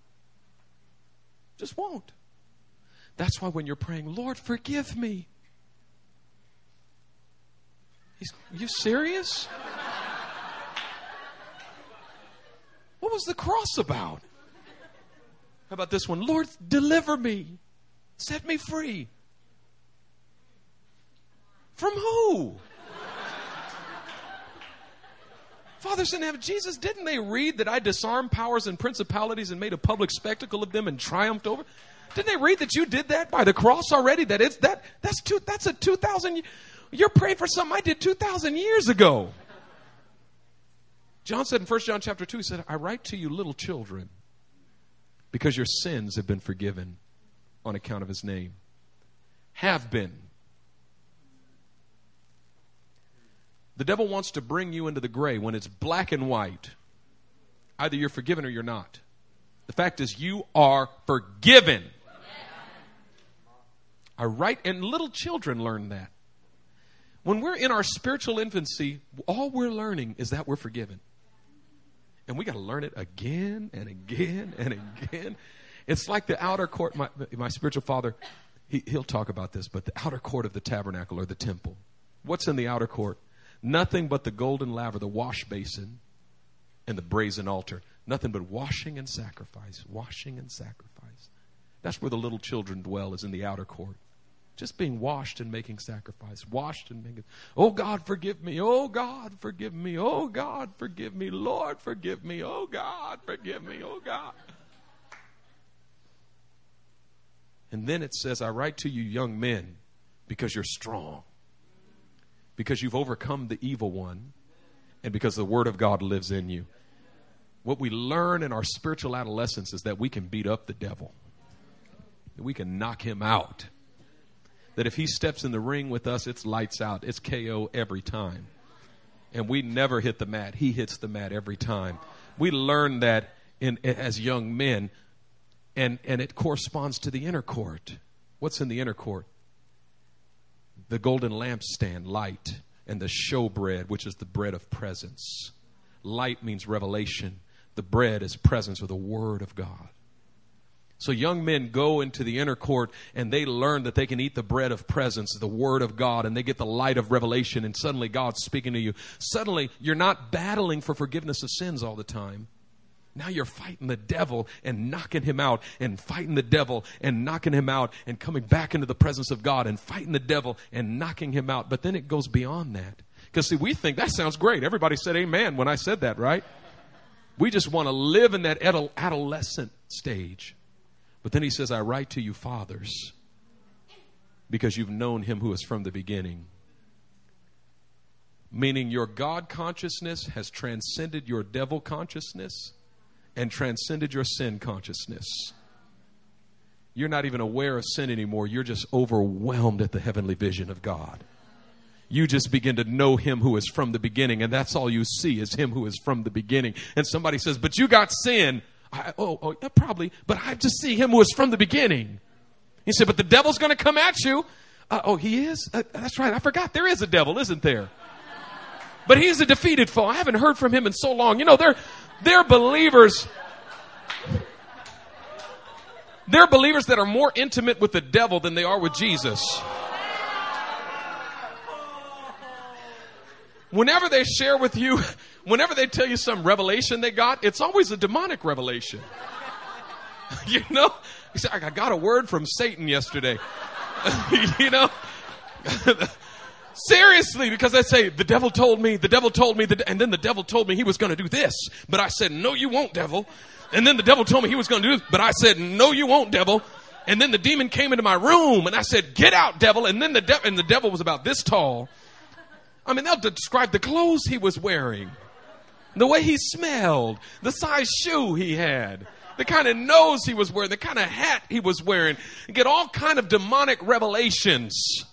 Just won't. That's why when you're praying, Lord, forgive me. He's, you serious? What was the cross about? How about this one? Lord, deliver me. Set me free. From who? Father, Son, heaven, Jesus, didn't they read that I disarmed powers and principalities and made a public spectacle of them and triumphed over? Didn't they read that you did that by the cross already? That it's that that's two that's a two thousand. You're praying for something I did two thousand years ago. John said in 1 John chapter 2, he said, I write to you little children because your sins have been forgiven on account of his name. Have been. The devil wants to bring you into the gray when it's black and white. Either you're forgiven or you're not. The fact is, you are forgiven. I write, and little children learn that. When we're in our spiritual infancy, all we're learning is that we're forgiven. And we got to learn it again and again and again. It's like the outer court. My, my spiritual father, he, he'll talk about this, but the outer court of the tabernacle or the temple. What's in the outer court? Nothing but the golden laver, the wash basin, and the brazen altar. Nothing but washing and sacrifice, washing and sacrifice. That's where the little children dwell, is in the outer court. Just being washed and making sacrifice. Washed and making. Oh God, forgive me. Oh God, forgive me. Oh God, forgive me. Lord, forgive me. Oh God, forgive me. Oh God. And then it says, I write to you, young men, because you're strong, because you've overcome the evil one, and because the Word of God lives in you. What we learn in our spiritual adolescence is that we can beat up the devil, that we can knock him out that if he steps in the ring with us, it's lights out. It's KO every time. And we never hit the mat. He hits the mat every time. We learn that in, as young men, and, and it corresponds to the inner court. What's in the inner court? The golden lampstand, light, and the showbread, which is the bread of presence. Light means revelation. The bread is presence or the word of God. So young men go into the inner court and they learn that they can eat the bread of presence, the word of God, and they get the light of revelation, and suddenly God's speaking to you. Suddenly, you're not battling for forgiveness of sins all the time. Now you're fighting the devil and knocking him out, and fighting the devil and knocking him out, and coming back into the presence of God and fighting the devil and knocking him out. But then it goes beyond that. Because, see, we think that sounds great. Everybody said amen when I said that, right? We just want to live in that adolescent stage. But then he says, I write to you, fathers, because you've known him who is from the beginning. Meaning your God consciousness has transcended your devil consciousness and transcended your sin consciousness. You're not even aware of sin anymore. You're just overwhelmed at the heavenly vision of God. You just begin to know him who is from the beginning, and that's all you see is him who is from the beginning. And somebody says, But you got sin. I, oh, oh yeah, probably, but I just see him who is from the beginning. He said, but the devil's going to come at you. Uh, oh, he is? Uh, that's right. I forgot. There is a devil, isn't there? But he's a defeated foe. I haven't heard from him in so long. You know, they're, they're believers. They're believers that are more intimate with the devil than they are with Jesus. Whenever they share with you whenever they tell you some revelation they got, it's always a demonic revelation. you know? I got a word from Satan yesterday. you know? Seriously, because they say, the devil told me, the devil told me, that and then the devil told me he was going to do this. But I said, no, you won't, devil. And then the devil told me he was going to do this, but I said, no, you won't, devil. And then the demon came into my room and I said, get out, devil. And then the devil, and the devil was about this tall. I mean, they'll describe the clothes he was wearing the way he smelled, the size shoe he had, the kind of nose he was wearing, the kind of hat he was wearing, and get all kind of demonic revelations.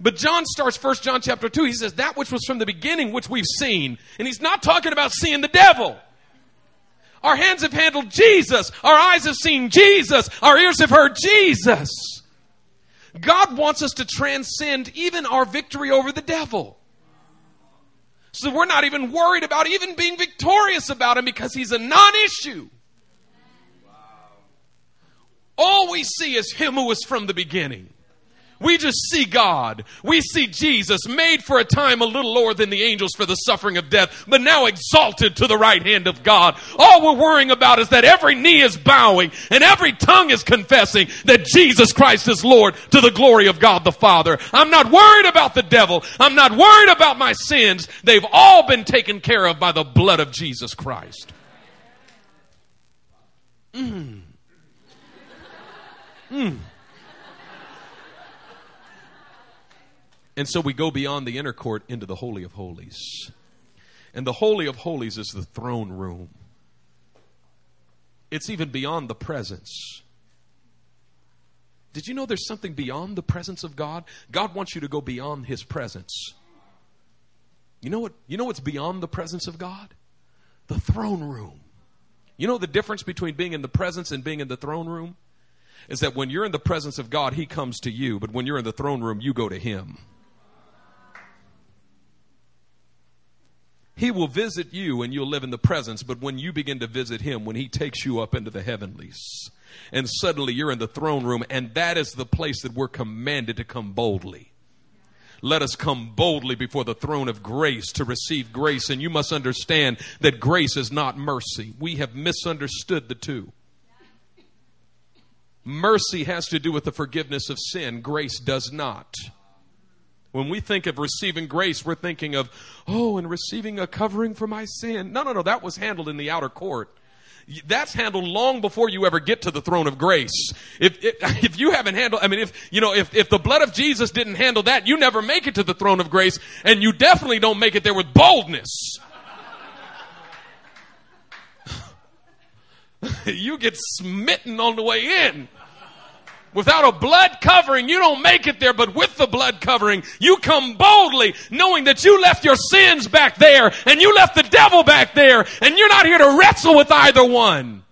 But John starts First John chapter 2. He says, that which was from the beginning, which we've seen. And he's not talking about seeing the devil. Our hands have handled Jesus. Our eyes have seen Jesus. Our ears have heard Jesus. God wants us to transcend even our victory over the devil. So we're not even worried about even being victorious about him because he's a non issue. All we see is him who was from the beginning. We just see God. We see Jesus made for a time a little lower than the angels for the suffering of death, but now exalted to the right hand of God. All we're worrying about is that every knee is bowing and every tongue is confessing that Jesus Christ is Lord to the glory of God the Father. I'm not worried about the devil. I'm not worried about my sins. They've all been taken care of by the blood of Jesus Christ. Mm. Mm. And so we go beyond the inner court into the Holy of Holies. And the Holy of Holies is the throne room. It's even beyond the presence. Did you know there's something beyond the presence of God? God wants you to go beyond his presence. You know what you know what's beyond the presence of God? The throne room. You know the difference between being in the presence and being in the throne room? Is that when you're in the presence of God, he comes to you, but when you're in the throne room, you go to him. He will visit you and you'll live in the presence, but when you begin to visit Him, when He takes you up into the heavenlies, and suddenly you're in the throne room, and that is the place that we're commanded to come boldly. Let us come boldly before the throne of grace to receive grace. And you must understand that grace is not mercy. We have misunderstood the two. Mercy has to do with the forgiveness of sin, grace does not. When we think of receiving grace, we're thinking of, oh, and receiving a covering for my sin. No, no, no, that was handled in the outer court. That's handled long before you ever get to the throne of grace. If, if, if you haven't handled, I mean, if, you know, if, if the blood of Jesus didn't handle that, you never make it to the throne of grace, and you definitely don't make it there with boldness. you get smitten on the way in. Without a blood covering, you don't make it there, but with the blood covering, you come boldly knowing that you left your sins back there and you left the devil back there and you're not here to wrestle with either one.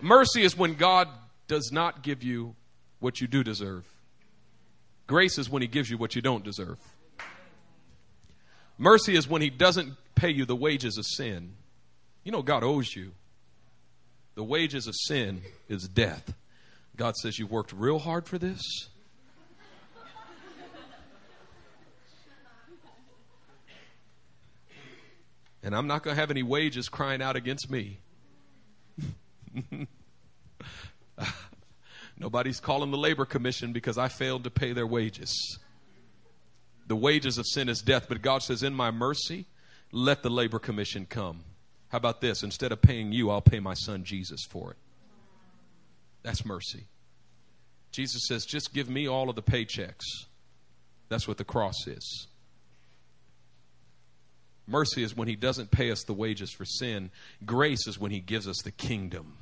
Mercy is when God does not give you what you do deserve. Grace is when he gives you what you don't deserve. Mercy is when he doesn't pay you the wages of sin. You know, God owes you. The wages of sin is death. God says, You've worked real hard for this. And I'm not going to have any wages crying out against me. Nobody's calling the labor commission because I failed to pay their wages. The wages of sin is death, but God says, In my mercy, let the labor commission come. How about this? Instead of paying you, I'll pay my son Jesus for it. That's mercy. Jesus says, just give me all of the paychecks. That's what the cross is. Mercy is when he doesn't pay us the wages for sin. Grace is when he gives us the kingdom.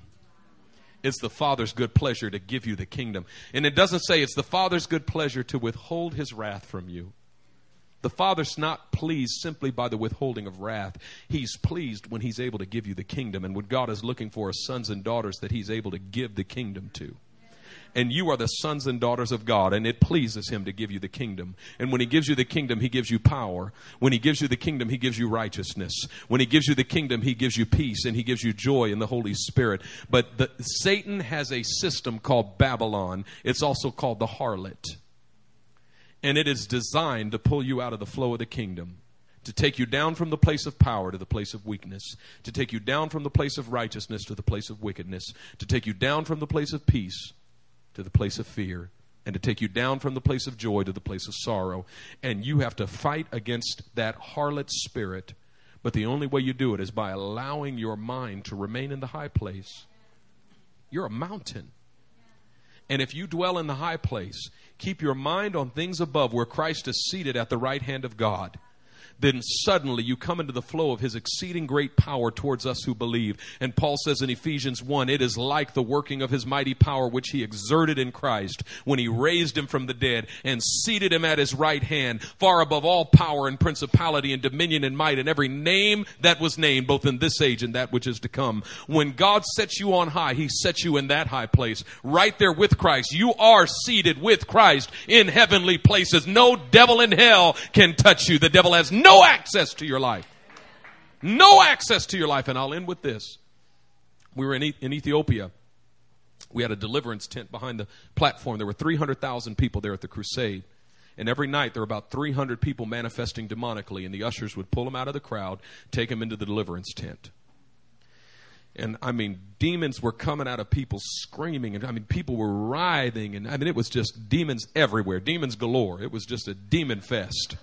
It's the Father's good pleasure to give you the kingdom. And it doesn't say it's the Father's good pleasure to withhold his wrath from you. The Father's not pleased simply by the withholding of wrath. He's pleased when He's able to give you the kingdom. And what God is looking for is sons and daughters that He's able to give the kingdom to and you are the sons and daughters of God, and it pleases Him to give you the kingdom. And when He gives you the kingdom, He gives you power. When He gives you the kingdom, He gives you righteousness. When He gives you the kingdom, He gives you peace, and He gives you joy in the Holy Spirit. But the, Satan has a system called Babylon, it's also called the harlot and it is designed to pull you out of the flow of the kingdom to take you down from the place of power to the place of weakness, to take you down from the place of righteousness to the place of wickedness, to take you down from the place of peace to the place of fear, and to take you down from the place of joy to the place of sorrow. And you have to fight against that harlot spirit. But the only way you do it is by allowing your mind to remain in the high place. You're a mountain. And if you dwell in the high place, keep your mind on things above where Christ is seated at the right hand of God then suddenly you come into the flow of his exceeding great power towards us who believe. And Paul says in Ephesians 1, it is like the working of his mighty power which he exerted in Christ when he raised him from the dead and seated him at his right hand, far above all power and principality and dominion and might and every name that was named, both in this age and that which is to come. When God sets you on high, he sets you in that high place, right there with Christ. You are seated with Christ in heavenly places. No devil in hell can touch you. The devil has no access to your life. No access to your life. And I'll end with this. We were in, in Ethiopia we had a deliverance tent behind the platform. There were 300,000 people there at the crusade. And every night there were about 300 people manifesting demonically, and the ushers would pull them out of the crowd, take them into the deliverance tent. And I mean, demons were coming out of people screaming, and I mean, people were writhing, and I mean, it was just demons everywhere, demons galore. It was just a demon fest.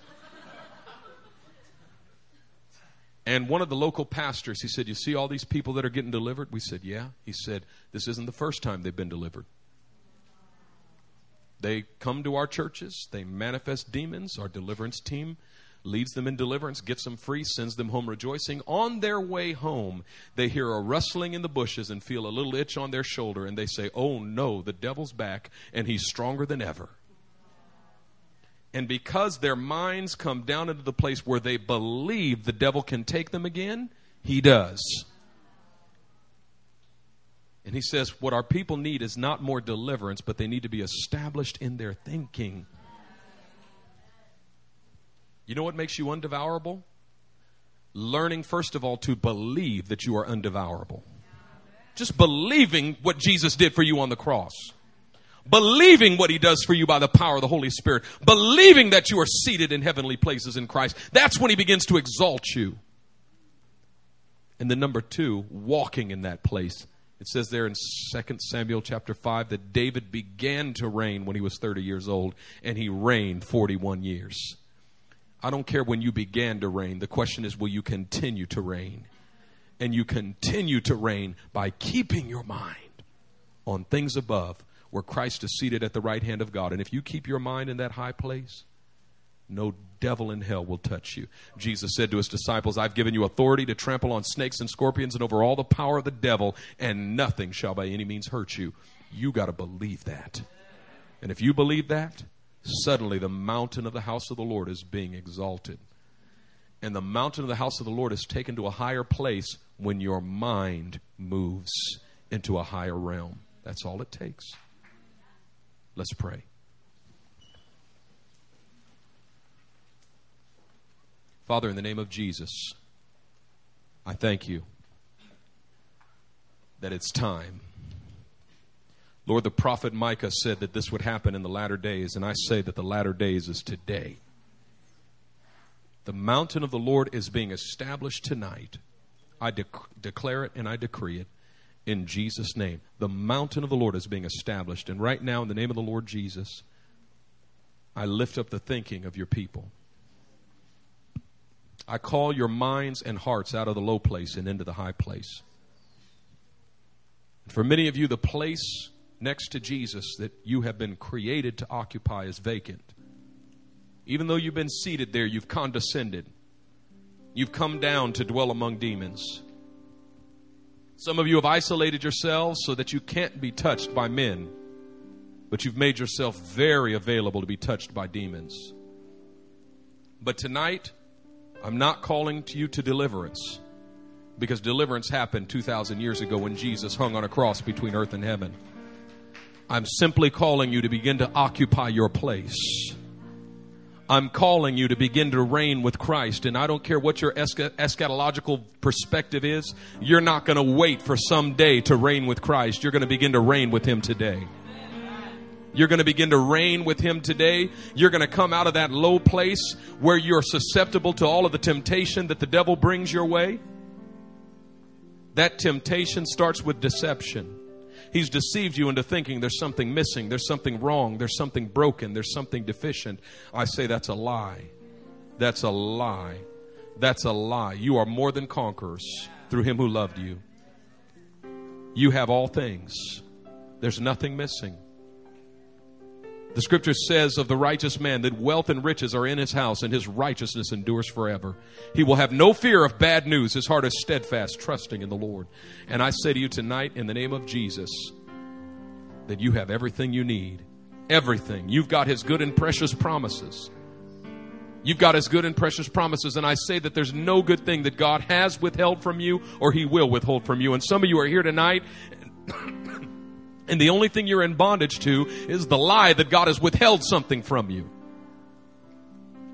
And one of the local pastors, he said, You see all these people that are getting delivered? We said, Yeah. He said, This isn't the first time they've been delivered. They come to our churches, they manifest demons. Our deliverance team leads them in deliverance, gets them free, sends them home rejoicing. On their way home, they hear a rustling in the bushes and feel a little itch on their shoulder, and they say, Oh no, the devil's back, and he's stronger than ever. And because their minds come down into the place where they believe the devil can take them again, he does. And he says, What our people need is not more deliverance, but they need to be established in their thinking. You know what makes you undevourable? Learning, first of all, to believe that you are undevourable. Just believing what Jesus did for you on the cross believing what he does for you by the power of the Holy Spirit, believing that you are seated in heavenly places in Christ. That's when he begins to exalt you. And then number two, walking in that place. It says there in 2 Samuel chapter 5 that David began to reign when he was 30 years old, and he reigned 41 years. I don't care when you began to reign. The question is, will you continue to reign? And you continue to reign by keeping your mind on things above where Christ is seated at the right hand of God. And if you keep your mind in that high place, no devil in hell will touch you. Jesus said to his disciples, I've given you authority to trample on snakes and scorpions and over all the power of the devil, and nothing shall by any means hurt you. You got to believe that. And if you believe that, suddenly the mountain of the house of the Lord is being exalted. And the mountain of the house of the Lord is taken to a higher place when your mind moves into a higher realm. That's all it takes. Let's pray. Father, in the name of Jesus, I thank you that it's time. Lord, the prophet Micah said that this would happen in the latter days, and I say that the latter days is today. The mountain of the Lord is being established tonight. I dec- declare it and I decree it in Jesus' name. The mountain of the Lord is being established. And right now, in the name of the Lord Jesus, I lift up the thinking of your people. I call your minds and hearts out of the low place and into the high place. For many of you, the place next to Jesus that you have been created to occupy is vacant. Even though you've been seated there, you've condescended. You've come down to dwell among demons. Some of you have isolated yourselves so that you can't be touched by men, but you've made yourself very available to be touched by demons. But tonight, I'm not calling to you to deliverance because deliverance happened 2,000 years ago when Jesus hung on a cross between earth and heaven. I'm simply calling you to begin to occupy your place I'm calling you to begin to reign with Christ. And I don't care what your eschatological perspective is, you're not going to wait for some day to reign with Christ. You're going to begin to reign with Him today. You're going to begin to reign with Him today. You're going to come out of that low place where you're susceptible to all of the temptation that the devil brings your way. That temptation starts with deception. He's deceived you into thinking there's something missing, there's something wrong, there's something broken, there's something deficient. I say that's a lie. That's a lie. That's a lie. You are more than conquerors through him who loved you. You have all things. There's nothing missing. The scripture says of the righteous man that wealth and riches are in his house and his righteousness endures forever. He will have no fear of bad news. His heart is steadfast, trusting in the Lord. And I say to you tonight, in the name of Jesus, that you have everything you need. Everything. You've got his good and precious promises. You've got his good and precious promises. And I say that there's no good thing that God has withheld from you or he will withhold from you. And some of you are here tonight. And the only thing you're in bondage to is the lie that God has withheld something from you.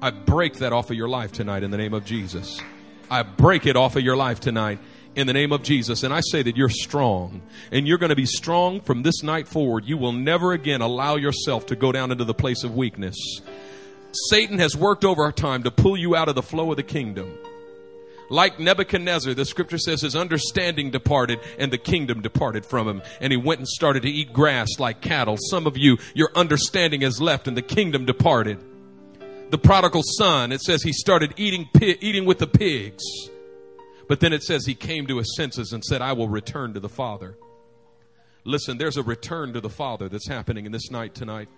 I break that off of your life tonight in the name of Jesus. I break it off of your life tonight in the name of Jesus. And I say that you're strong and you're going to be strong from this night forward. You will never again allow yourself to go down into the place of weakness. Satan has worked over time to pull you out of the flow of the kingdom. Like Nebuchadnezzar, the scripture says his understanding departed and the kingdom departed from him. And he went and started to eat grass like cattle. Some of you, your understanding has left and the kingdom departed. The prodigal son, it says he started eating, eating with the pigs. But then it says he came to his senses and said, I will return to the Father. Listen, there's a return to the Father that's happening in this night tonight.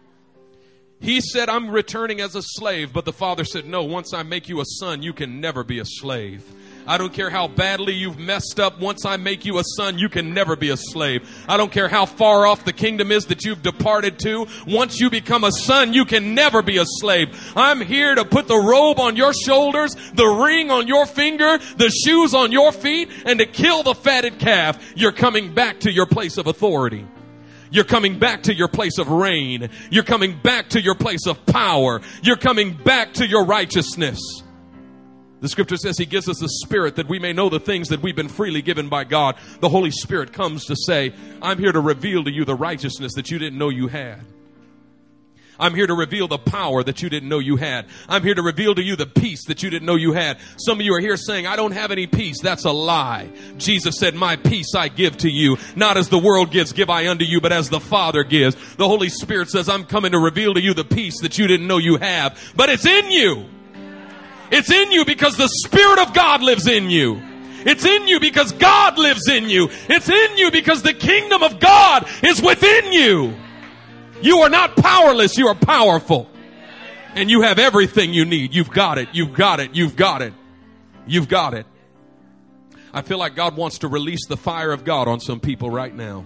He said, I'm returning as a slave, but the father said, No, once I make you a son, you can never be a slave. I don't care how badly you've messed up. Once I make you a son, you can never be a slave. I don't care how far off the kingdom is that you've departed to. Once you become a son, you can never be a slave. I'm here to put the robe on your shoulders, the ring on your finger, the shoes on your feet, and to kill the fatted calf. You're coming back to your place of authority. You're coming back to your place of reign. You're coming back to your place of power. You're coming back to your righteousness. The scripture says he gives us the spirit that we may know the things that we've been freely given by God. The Holy Spirit comes to say, I'm here to reveal to you the righteousness that you didn't know you had. I'm here to reveal the power that you didn't know you had. I'm here to reveal to you the peace that you didn't know you had. Some of you are here saying, I don't have any peace. That's a lie. Jesus said, My peace I give to you. Not as the world gives, give I unto you, but as the Father gives. The Holy Spirit says, I'm coming to reveal to you the peace that you didn't know you have. But it's in you. It's in you because the Spirit of God lives in you. It's in you because God lives in you. It's in you because the kingdom of God is within you. You are not powerless, you are powerful. And you have everything you need. You've got it. You've got it. You've got it. You've got it. I feel like God wants to release the fire of God on some people right now.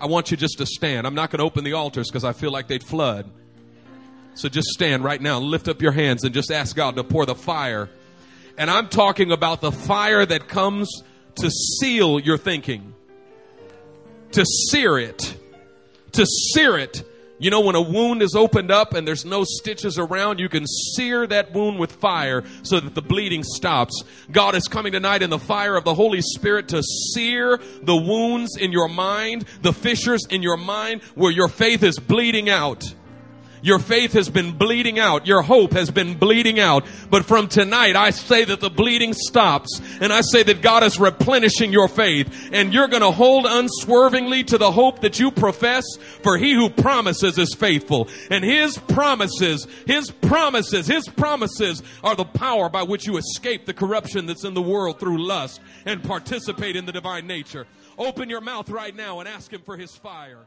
I want you just to stand. I'm not going to open the altars because I feel like they'd flood. So just stand right now, lift up your hands, and just ask God to pour the fire. And I'm talking about the fire that comes to seal your thinking, to sear it, to sear it. You know, when a wound is opened up and there's no stitches around, you can sear that wound with fire so that the bleeding stops. God is coming tonight in the fire of the Holy Spirit to sear the wounds in your mind, the fissures in your mind where your faith is bleeding out. Your faith has been bleeding out. Your hope has been bleeding out. But from tonight, I say that the bleeding stops and I say that God is replenishing your faith and you're going to hold unswervingly to the hope that you profess for he who promises is faithful and his promises, his promises, his promises are the power by which you escape the corruption that's in the world through lust and participate in the divine nature. Open your mouth right now and ask him for his fire.